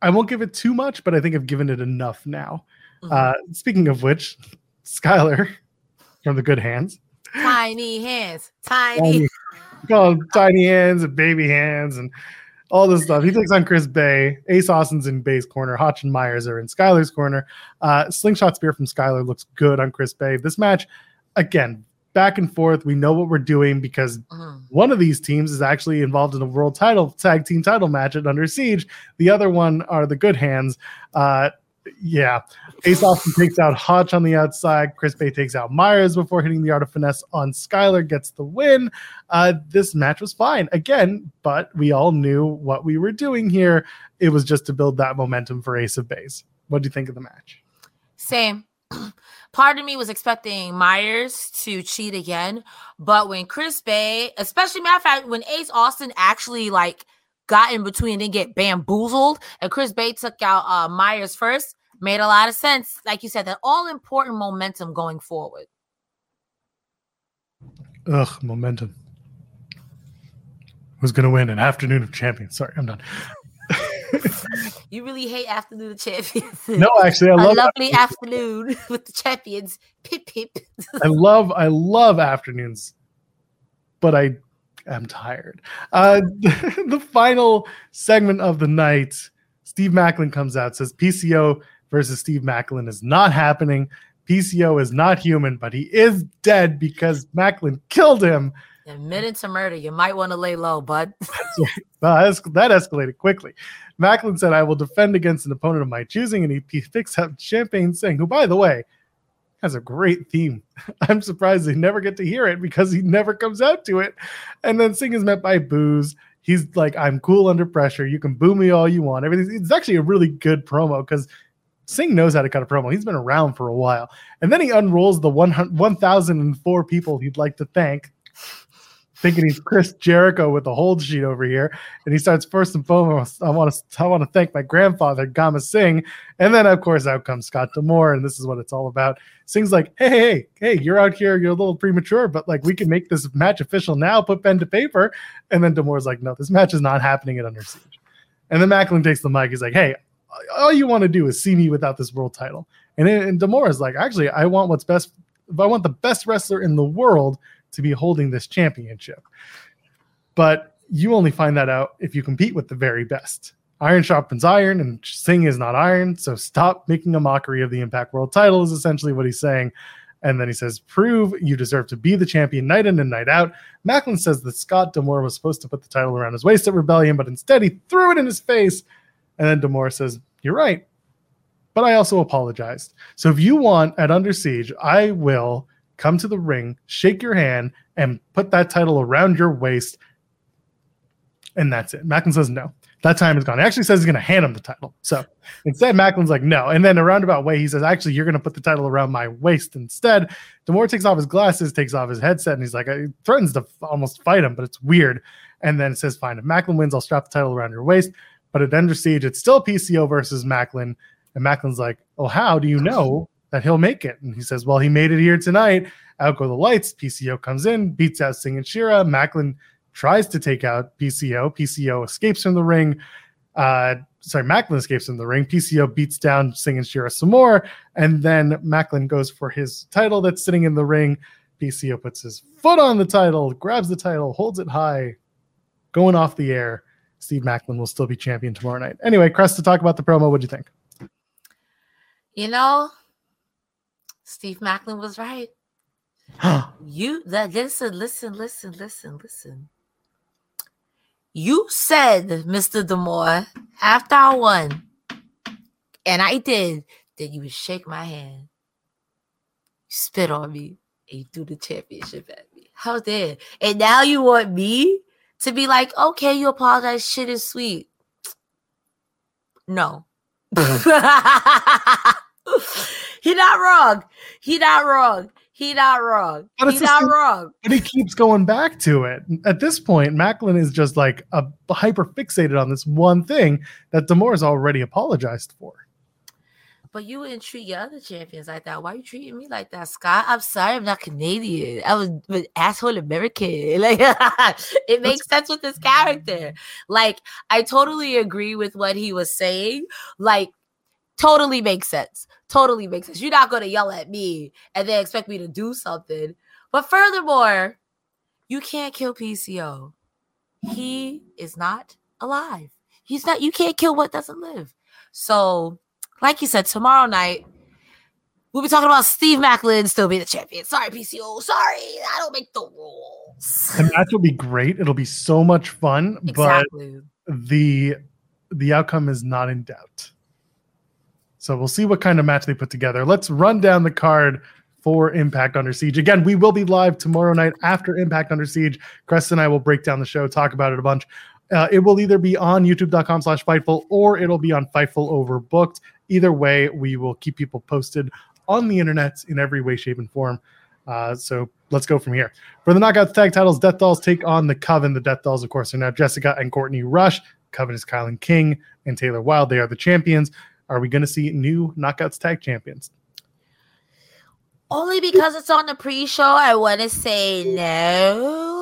A: I won't give it too much, but I think I've given it enough now.
B: Mhm.
A: Uh, speaking of which, Skyler from the Good Hands,
B: tiny hands, tiny.
A: call tiny hands and baby hands and all this stuff. He takes on Chris Bey. Ace Austin's in Bey's corner. Hotch and Myers are in Skyler's corner. Uh, slingshot spear from Skylar looks good on Chris Bey. This match, again, back and forth. We know what we're doing because
B: Mhm.
A: one of these teams is actually involved in a world title tag team title match at Under Siege. The other one are the Good Hands. Uh, yeah, Ace Austin takes out Hotch on the outside. Chris Bey takes out Myers before hitting the Art of Finesse on Skyler, gets the win. Uh, this match was fine again, but we all knew what we were doing here. It was just to build that momentum for Ace of Base. What do you think of the match?
B: Same. Part of me was expecting Myers to cheat again, but when Chris Bey, especially matter of fact, when Ace Austin actually like got in between and get bamboozled, and Chris Bey took out uh, Myers first, made a lot of sense. Like you said, that all important momentum going forward.
A: Ugh, momentum. Who's going to win an afternoon of champions? Sorry, I'm done.
B: You really hate afternoon of champions.
A: No, actually, I love
B: lovely afternoon with the champions. Pip pip.
A: I love I love afternoons, but I am tired. Uh, the final segment of the night, Steve Maclin comes out says PCO versus Steve Maclin is not happening. PCO is not human, but he is dead because Maclin killed him.
B: Admitted to murder. You might want to lay low, bud.
A: That escalated quickly. Maclin said, I will defend against an opponent of my choosing. And he, he picks up Champagne Singh, who, by the way, has a great theme. I'm surprised they never get to hear it because he never comes out to it. And then Singh is met by booze. He's like, I'm cool under pressure. You can boo me all you want. Everything. It's actually a really good promo because Singh knows how to cut a promo. He's been around for a while. And then he unrolls the 1,004 people he'd like to thank, thinking he's Chris Jericho with the hold sheet over here. And he starts first and foremost, I want to I want to thank my grandfather, Gama Singh. And then of course out comes Scott D'Amore, and this is what it's all about. Singh's like, hey, hey, hey, you're out here, you're a little premature, but like we can make this match official now, put pen to paper. And then D'Amore's like, no, this match is not happening at Under Siege. And then Maclin takes the mic. He's like, hey, all you want to do is see me without this world title. And, and D'Amore is like, actually, I want what's best. I want the best wrestler in the world to be holding this championship. But you only find that out if you compete with the very best. Iron sharpens iron, and Singh is not iron. So stop making a mockery of the Impact World title, is essentially what he's saying. And then he says, Prove you deserve to be the champion night in and night out. Maclin says that Scott D'Amore was supposed to put the title around his waist at Rebellion, but instead he threw it in his face. And then D'Amore says, You're right. But I also apologized. So if you want at Under Siege, I will come to the ring, shake your hand, and put that title around your waist. And that's it. Maclin says no. That time is gone. He actually says he's going to hand him the title. So instead, Maclin's like, no. And then a roundabout way, he says, actually, you're going to put the title around my waist instead. D'Amore takes off his glasses, takes off his headset, and he's like, he threatens to almost fight him, but it's weird. And then it says, fine, if Maclin wins, I'll strap the title around your waist. But at Under Siege, it's still PCO versus Maclin. And Maclin's like, oh, how do you know that he'll make it? And he says, well, he made it here tonight. Out go the lights. PCO comes in, beats out Singh and Shera. Maclin tries to take out PCO. PCO escapes from the ring. Uh, sorry, Maclin escapes from the ring. PCO beats down Singh and Shera some more. And then Maclin goes for his title that's sitting in the ring. PCO puts his foot on the title, grabs the title, holds it high, going off the air. Steve Maclin will still be champion tomorrow night. Anyway, Crest, to talk about the promo, what'd you think?
B: You know, Steve Maclin was right. you that listen, listen, listen, listen, listen. You said, Mr. D'Amore, after I won, and I did, that you would shake my hand, you spit on me, and you threw the championship at me. How dare? And now you want me to be like, okay, you apologize, shit is sweet. No. he not wrong. He not wrong. He not wrong.
A: But
B: He not wrong.
A: But he keeps going back to it. At this point, Maclin is just like a hyper fixated on this one thing that D'Amore's already apologized for.
B: But you wouldn't treat your other champions like that. Why are you treating me like that, Scott? I'm sorry, I'm not Canadian. I was an asshole American. Like it makes sense with this character. Like I totally agree with what he was saying. Like totally makes sense. Totally makes sense. You're not gonna yell at me and then expect me to do something. But furthermore, you can't kill PCO. He is not alive. He's not. You can't kill what doesn't live. So like you said, tomorrow night we'll be talking about Steve Maclin still being the champion. Sorry, PCO. Sorry, I don't make the rules.
A: The match will be great. It'll be so much fun,
B: Exactly.
A: but the the outcome is not in doubt. So we'll see what kind of match they put together. Let's run down the card for Impact Under Siege. Again, we will be live tomorrow night after Impact Under Siege. Crest and I will break down the show, talk about it a bunch. Uh, it will either be on youtube.com slash Fightful or it'll be on Fightful Overbooked. Either way, we will keep people posted on the internet in every way, shape, and form. Uh, so let's go from here. For the Knockouts tag titles, Death Dolls take on the Coven. The Death Dolls, of course, are now Jessicka and Courtney Rush. Coven is KiLynn King and Taylor Wilde. They are the champions. Are we going to see new Knockouts tag champions?
B: Only because it's on the pre-show, I want to say no.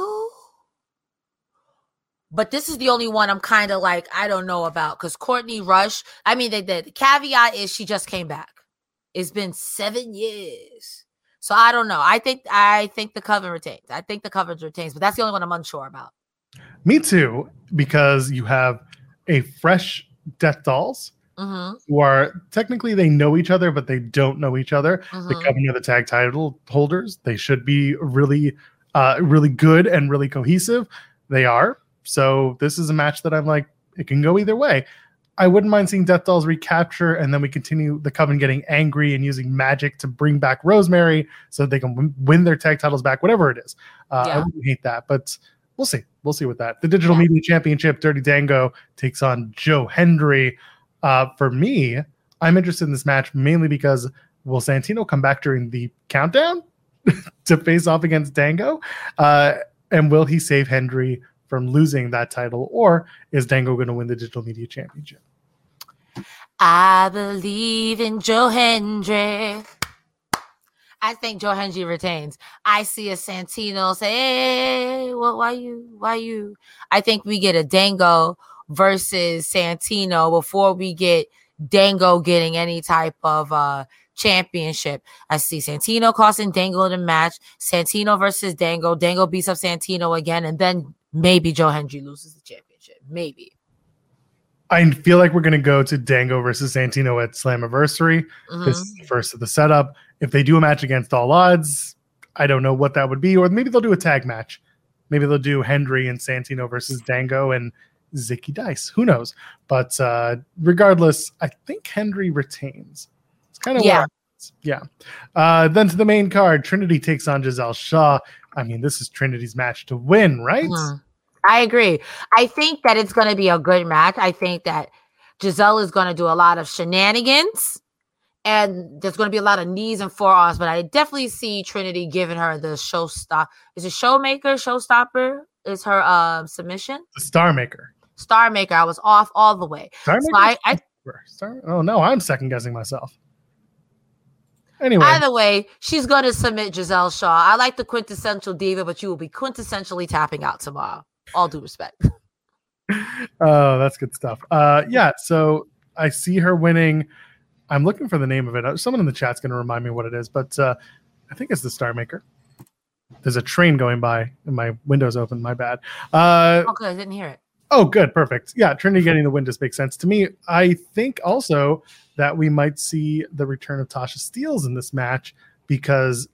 B: But this is the only one I'm kind of like I don't know about because Courtney Rush. I mean, they the, the caveat is she just came back. It's been seven years, so I don't know. I think I think the coven retains. I think the coven retains, but that's the only one I'm unsure about.
A: Me too, because you have a fresh Death Dolls
B: hmm
A: who are technically they know each other, but they don't know each other. The
B: Mhm.
A: Coven are the tag title holders. They should be really, uh, really good and really cohesive. They are. So this is a match that I'm like, it can go either way. I wouldn't mind seeing Death Dolls recapture, and then we continue the Coven getting angry and using magic to bring back Rosemary so they can win, win their tag titles back, whatever it is. Uh, I wouldn't hate that, but we'll see. We'll see with that. The Digital
B: Yeah.
A: Media Championship, Dirty Dango takes on Joe Hendry. Uh, for me, I'm interested in this match mainly because will Santino come back during the countdown to face off against Dango? Uh, and will he save Hendry from losing that title, or is Dango going to win the Digital Media Championship?
B: I believe in Joe Hendry. I think Joe Hendry retains. I see a Santino say, "Hey, well, why you? Why you?" I think we get a Dango versus Santino before we get Dango getting any type of uh championship. I see Santino costing Dango the match. Santino versus Dango. Dango beats up Santino again, and then maybe Joe Hendry loses the championship. Maybe.
A: I feel like we're going to go to Dango versus Santino at Slammiversary.
B: Mhm.
A: This is the first of the setup. If they do a match against all odds, I don't know what that would be, or maybe they'll do a tag match. Maybe they'll do Hendry and Santino versus Dango and Zicky Dice. Who knows? But uh, regardless, I think Hendry retains. It's kind of
B: Yeah.
A: yeah. Uh, then to the main card, Trinity takes on Giselle Shaw. I mean, this is Trinity's match to win, right?
B: Mhm. I agree. I think that it's going to be a good match. I think that Giselle is going to do a lot of shenanigans and there's going to be a lot of knees and forearms, but I definitely see Trinity giving her the show stop. Is it showmaker, showstopper? Is her uh, submission?
A: The Star Maker.
B: Star Maker. I was off all the way.
A: Star
B: So I, I
A: Star- oh no, I'm second guessing myself. Anyway,
B: Either way, she's going to submit Giselle Shaw. I like the quintessential diva, but you will be quintessentially tapping out tomorrow. All due respect.
A: oh, that's good stuff. Uh, yeah, so I see her winning. I'm looking for the name of it. Uh, Someone in the chat's going to remind me what it is, but uh, I think it's the Star Maker. There's a train going by, and my window's open. My bad. Uh,
B: Okay, I didn't hear it.
A: Oh, good, perfect. Yeah, Trinity getting the win just makes sense to me. I think also that we might see the return of Tasha Steelz in this match because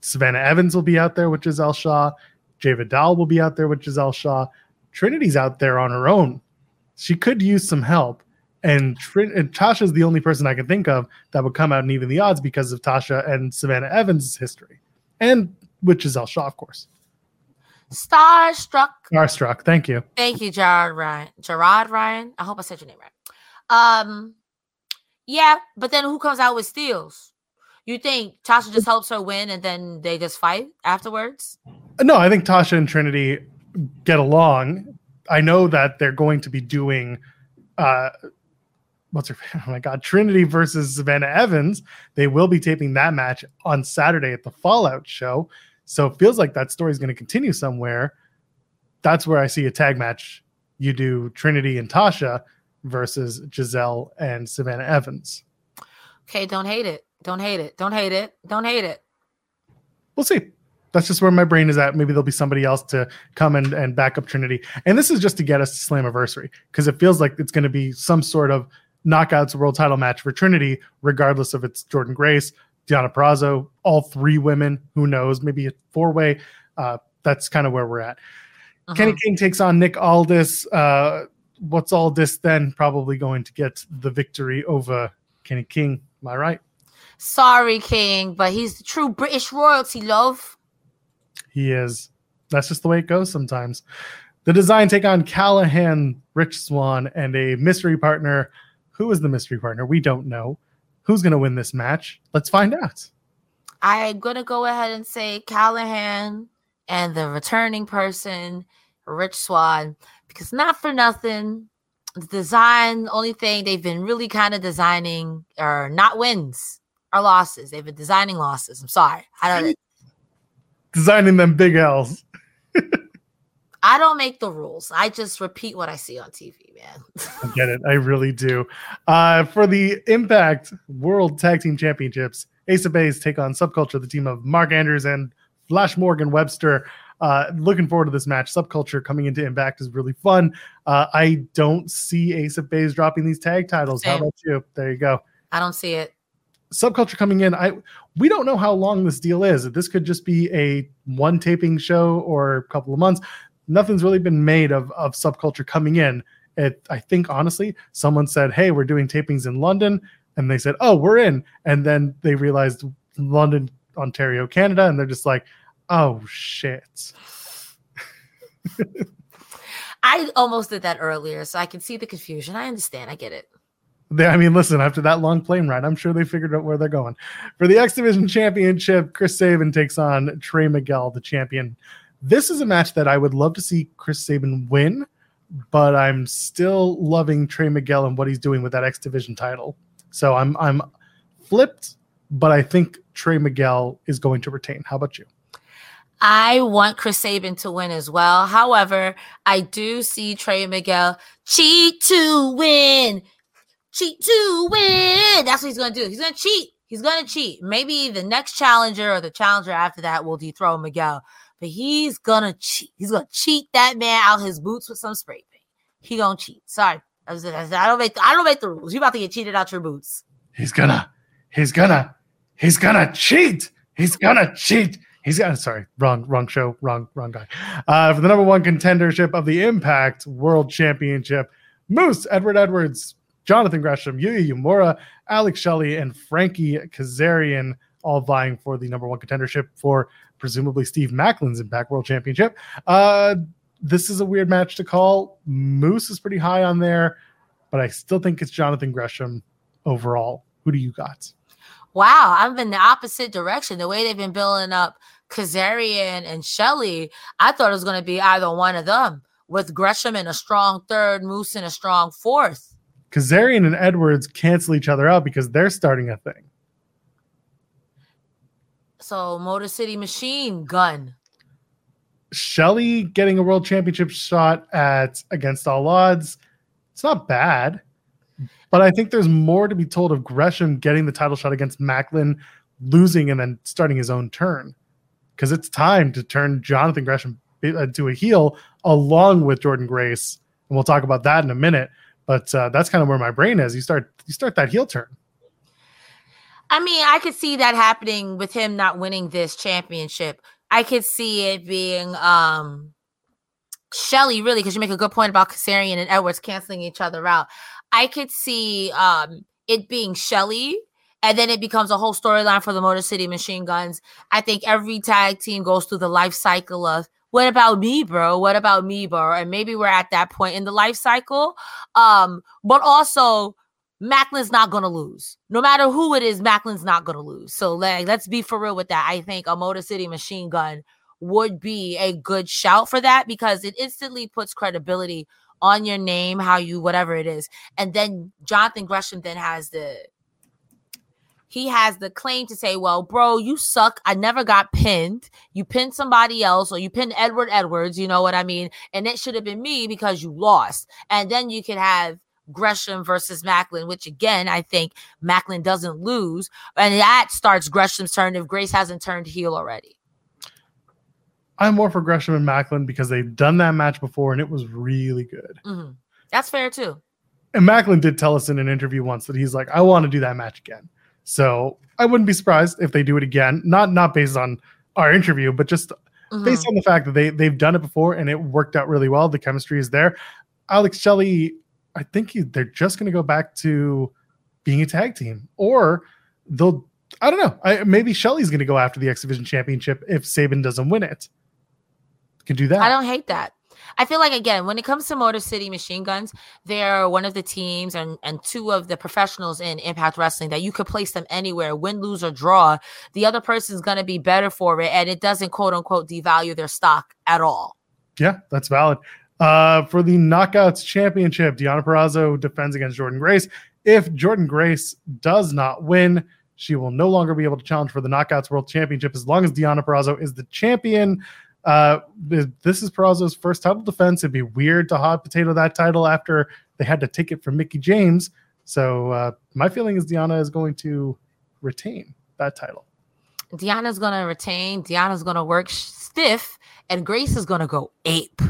A: Savannah Evans will be out there with Giselle Shaw, Jai Vidal will be out there with Giselle Shaw. Trinity's out there on her own. She could use some help, and, Trin- and Tasha's the only person I can think of that would come out and even the odds because of Tasha and Savannah Evans' history, and with Giselle Shaw, of course.
B: Starstruck.
A: Starstruck, thank you.
B: Thank you, Gerard Ryan. Gerard Ryan. I hope I said your name right. Um, yeah, but then who comes out with Steelz? You think Tasha just helps her win and then they just fight afterwards?
A: No, I think Tasha and Trinity get along. I know that they're going to be doing uh what's her oh my god, Trinity versus Savannah Evans. They will be taping that match on Saturday at the Fallout show. So it feels like that story is going to continue somewhere. That's where I see a tag match. You do Trinity and Tasha versus Giselle and Savannah Evans.
B: Okay, don't hate it. Don't hate it. Don't hate it. Don't hate it.
A: we'll see. That's just where my brain is at. Maybe there'll be somebody else to come and, and back up Trinity. And this is just to get us to Slammiversary because it feels like it's going to be some sort of knockouts world title match for Trinity, regardless if it's Jordynne Grace, Deonna Purrazzo, all three women. Who knows? Maybe a four way. Uh, that's kind of where we're at.
B: Uh-huh.
A: Kenny King takes on Nick Aldis. Uh, what's Aldis then? Probably going to get the victory over Kenny King. Am I right?
B: Sorry, King, but he's the true British royalty, love.
A: He is. That's just the way it goes sometimes. The design take on Callihan, Rich Swann, and a mystery partner. Who is the mystery partner? We don't know. Who's going to win this match? Let's find out.
B: I'm gonna go ahead and say Callihan and the returning person, Rich Swann, because not for nothing, the design, only thing they've been really kind of designing are not wins are losses. They've been designing losses. I'm sorry. I don't
A: Designing them big L's.
B: I don't make the rules. I just repeat what I see on TV, man.
A: I get it. I really do. Uh, for the Impact World Tag Team Championships, Ace of Base take on Subculture, the team of Mark Andrews and Flash Morgan Webster. Uh, looking forward to this match. Subculture coming into Impact is really fun. Uh, I don't see Ace of Base dropping these tag titles. How about you? There you go.
B: I don't see it.
A: Subculture coming in. I we don't know how long this deal is. This could just be a one taping show or a couple of months. Nothing's really been made of of Subculture coming in. It, I think honestly, someone said, "Hey, we're doing tapings in London," and they said, "Oh, we're in," and then they realized London, Ontario, Canada, and they're just like, "Oh shit."
B: I almost did that earlier, so I can see the confusion. I understand. I get it.
A: They, I mean, listen, after that long plane ride, I'm sure they figured out where they're going. For the X Division Championship, Chris Sabin takes on Trey Miguel, the champion. This is a match that I would love to see Chris Sabin win, but I'm still loving Trey Miguel and what he's doing with that X Division title. So I'm I'm flipped, but I think Trey Miguel is going to retain. How about you?
B: I want Chris Sabin to win as well. However, I do see Trey Miguel cheat to win. Cheat to win. That's what he's going to do. He's going to cheat. He's going to cheat. Maybe the next challenger or the challenger after that will dethrone Miguel, but he's to cheat. He's to cheat that man out his boots with some spray paint. He to cheat. Sorry. I was just i don't make I don't make the rules. You about to get cheated out your boots.
A: He's gonna, he's gonna, he's gonna cheat. He's gonna cheat. He's got sorry, wrong, wrong show, wrong, wrong guy. Uh, for the number one contendership of the Impact World Championship, Moose, Edward Edwards, Jonathan Gresham, Yuya Uemura, Alex Shelley, and Frankie Kazarian all vying for the number one contendership for presumably Steve Maclin's Impact World Championship. Uh, this is a weird match to call. Moose is pretty high on there, but I still think it's Jonathan Gresham overall. Who do you got?
B: Wow, I'm in the opposite direction. The way they've been building up Kazarian and Shelley, I thought it was going to be either one of them with Gresham in a strong third, Moose in a strong fourth.
A: Kazarian and Edwards cancel each other out because they're starting a thing.
B: So Motor City Machine Gun.
A: Shelley getting a world championship shot at against all odds. It's not bad. But I think there's more to be told of Gresham getting the title shot against Maclin, losing and then starting his own turn because it's time to turn Jonathan Gresham into a heel along with Jordynne Grace, and we'll talk about that in a minute. But uh, that's kind of where my brain is. You start you start that heel turn.
B: I mean, I could see that happening with him not winning this championship. I could see it being um Shelley, really, because you make a good point about Kazarian and Edwards canceling each other out. I could see um it being Shelley, and then it becomes a whole storyline for the Motor City Machine Guns. I think every tag team goes through the life cycle of what about me, bro? What about me, bro? And maybe we're at that point in the life cycle. Um, but also Maclin's not gonna lose. No matter who it is, Maclin's not gonna lose. So like, let's be for real with that. I think a Motor City Machine Gun would be a good shout for that because it instantly puts credibility on your name, how you whatever it is, and then Jonathan Gresham then has the he has the claim to say, well, bro, you suck. I never got pinned. You pinned somebody else or you pinned Edward Edwards, you know what I mean? And it should have been me because you lost. And then you can have Gresham versus Maclin, which again, I think Maclin doesn't lose. And that starts Gresham's turn if Grace hasn't turned heel already.
A: I'm more for Gresham and Maclin because they've done that match before and it was really good.
B: Mm-hmm. That's fair too.
A: And Maclin did tell us in an interview once that he's like, I want to do that match again. So I wouldn't be surprised if they do it again. Not not based on our interview, but just mm-hmm. based on the fact that they they've done it before and it worked out really well. The chemistry is there. Alex Shelley, I think he, they're just going to go back to being a tag team, or they'll. I don't know. I, maybe Shelley's going to go after the X Division Championship if Sabin doesn't win it. Can do that.
B: I don't hate that. I feel like again, when it comes to Motor City Machine Guns, they're one of the teams and and two of the professionals in Impact Wrestling that you could place them anywhere, win, lose, or draw. The other person's gonna be better for it, and it doesn't quote unquote devalue their stock at all.
A: Yeah, that's valid. Uh, for the Knockouts Championship, Deonna Purrazzo defends against Jordynne Grace. If Jordynne Grace does not win, she will no longer be able to challenge for the Knockouts World Championship as long as Deonna Purrazzo is the champion. Uh, this is Purrazzo's first title defense. It'd be weird to hot potato that title after they had to take it from Mickie James. So uh, my feeling is Deonna is going to retain that title.
B: Deonna's going to retain. Deonna's going to work stiff, and Grace is going to go ape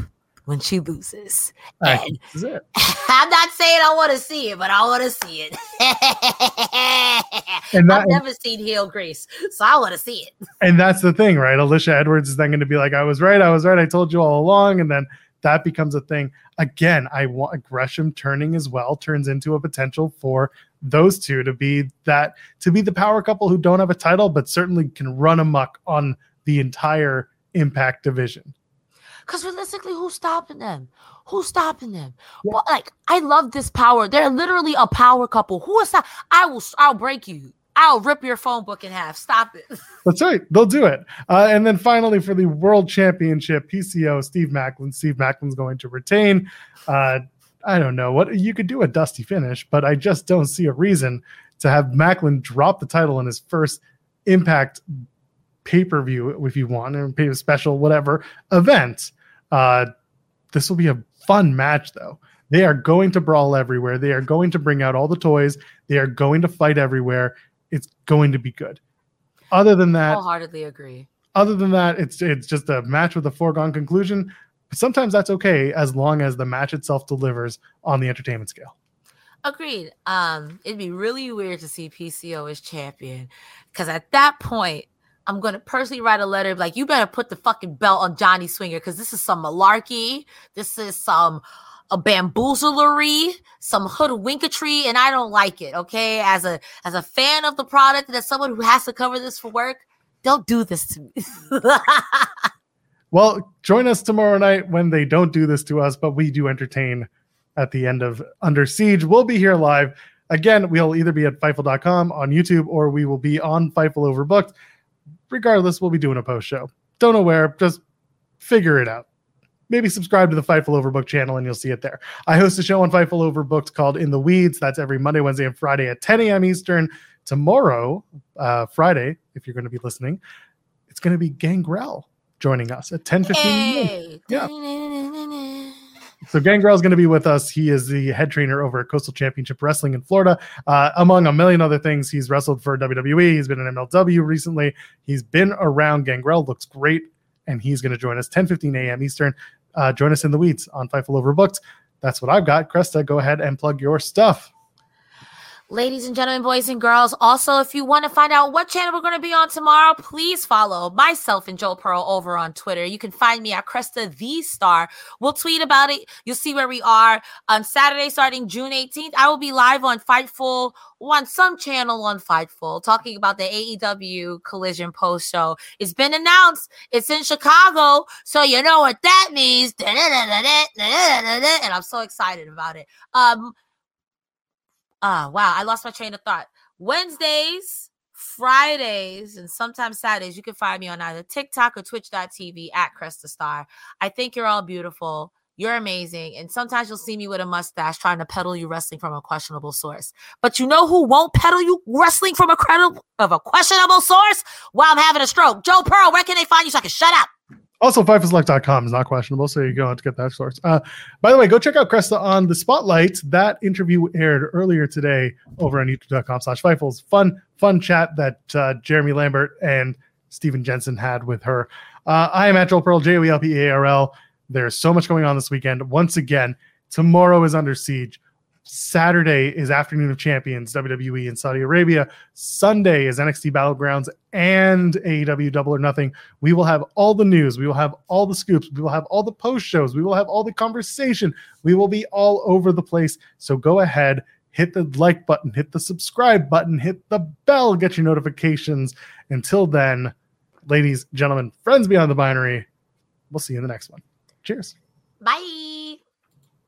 B: when she loses. And I'm not saying I want to see it, but I want to see it. and that, I've never seen heel Grace, so I want to see it.
A: And that's the thing, right? Alisha Edwards is then going to be like, "I was right, I was right, I told you all along," and then that becomes a thing. Again, I want Gresham turning as well turns into a potential for those two to be that to be the power couple who don't have a title, but certainly can run amok on the entire Impact division.
B: Because realistically, who's stopping them? Who's stopping them? Well, like, I love this power. They're literally a power couple. Who is that? I will. I'll break you. I'll rip your phone book in half. Stop it.
A: That's right. They'll do it. Uh, and then finally, for the World Championship, PCO Steve Maclin. Steve Maclin's going to retain. Uh, I don't know what you could do a dusty finish, but I just don't see a reason to have Maclin drop the title in his first Impact pay per view, if you want, or pay special, whatever event. Uh, this will be a fun match, though. They are going to brawl everywhere. They are going to bring out all the toys. They are going to fight everywhere. It's going to be good. Other than that,
B: wholeheartedly agree.
A: Other than that, it's it's just a match with a foregone conclusion. But sometimes that's okay as long as the match itself delivers on the entertainment scale.
B: Agreed. Um, it'd be really weird to see PCO as champion because at that point, I'm gonna personally write a letter like, you better put the fucking belt on Johnny Swinger because this is some malarkey. This is some a bamboozlery, some hoodwinketry, and I don't like it. Okay, as a as a fan of the product and as someone who has to cover this for work, don't do this to me.
A: well, join us tomorrow night when they don't do this to us, but we do entertain at the end of Under Siege. We'll be here live. Again, we'll either be at Fightful.com on YouTube or we will be on Fightful Overbooked. Regardless, we'll be doing a post show. Don't know where, just figure it out maybe subscribe to the Fightful Overbooked channel and you'll see it there. I host a show on Fightful Overbooked called In the Weeds. That's every Monday, Wednesday, and Friday at 10 a.m. Eastern. Tomorrow, uh, Friday, if you're going to be listening, it's going to be Gangrel joining us at 10 15 hey. Yeah. So Gangrel is going to be with us. He is the head trainer over at Coastal Championship Wrestling in Florida. Uh, among a million other things, he's wrestled for WWE. He's been in MLW recently. He's been around. Gangrel looks great, and he's going to join us 10 15 a.m. Eastern uh, join us in the weeds on Fightful Overbooked. That's what I've got. Cresta, go ahead and plug your stuff.
B: Ladies and gentlemen, boys and girls, also, if you want to find out what channel we're going to be on tomorrow, please follow myself and Joel Pearl over on Twitter. You can find me at Cresta the Star. We'll tweet about it. You'll see where we are. On Saturday, starting June 18th, I will be live on Fightful, on some channel on Fightful, talking about the AEW Collision post show. It's been announced. It's in Chicago, so you know what that means. And I'm so excited about it. Um, uh wow, I lost my train of thought. Wednesdays, Fridays, and sometimes Saturdays, you can find me on either TikTok or Twitch.tv at Cresta Starr. I think you're all beautiful. You're amazing. And sometimes you'll see me with a mustache trying to peddle you wrestling from a questionable source. But you know who won't peddle you wrestling from a credible of a questionable source? While I'm having a stroke. Joe Pearl, where can they find you so I can shut up?
A: Also, FightfulSelect.com is not questionable, so you go out to get that source. Uh, by the way, go check out Cresta on the Spotlight. That interview aired earlier today over on YouTube.com slash Fightfuls. Fun, fun chat that uh, Jeremy Lambert and Stephen Jensen had with her. Uh, I am at Joel Pearl, J-O-E-L-P-A-R-L. There's so much going on this weekend. Once again, tomorrow is Under Siege. Saturday is Afternoon of Champions, WWE in Saudi Arabia. Sunday is NXT Battlegrounds and AEW Double or Nothing. We will have all the news. We will have all the scoops. We will have all the post shows. We will have all the conversation. We will be all over the place. So go ahead, hit the like button, hit the subscribe button, hit the bell, get your notifications. Until then, ladies, gentlemen, friends beyond the binary, we'll see you in the next one. Cheers.
B: Bye.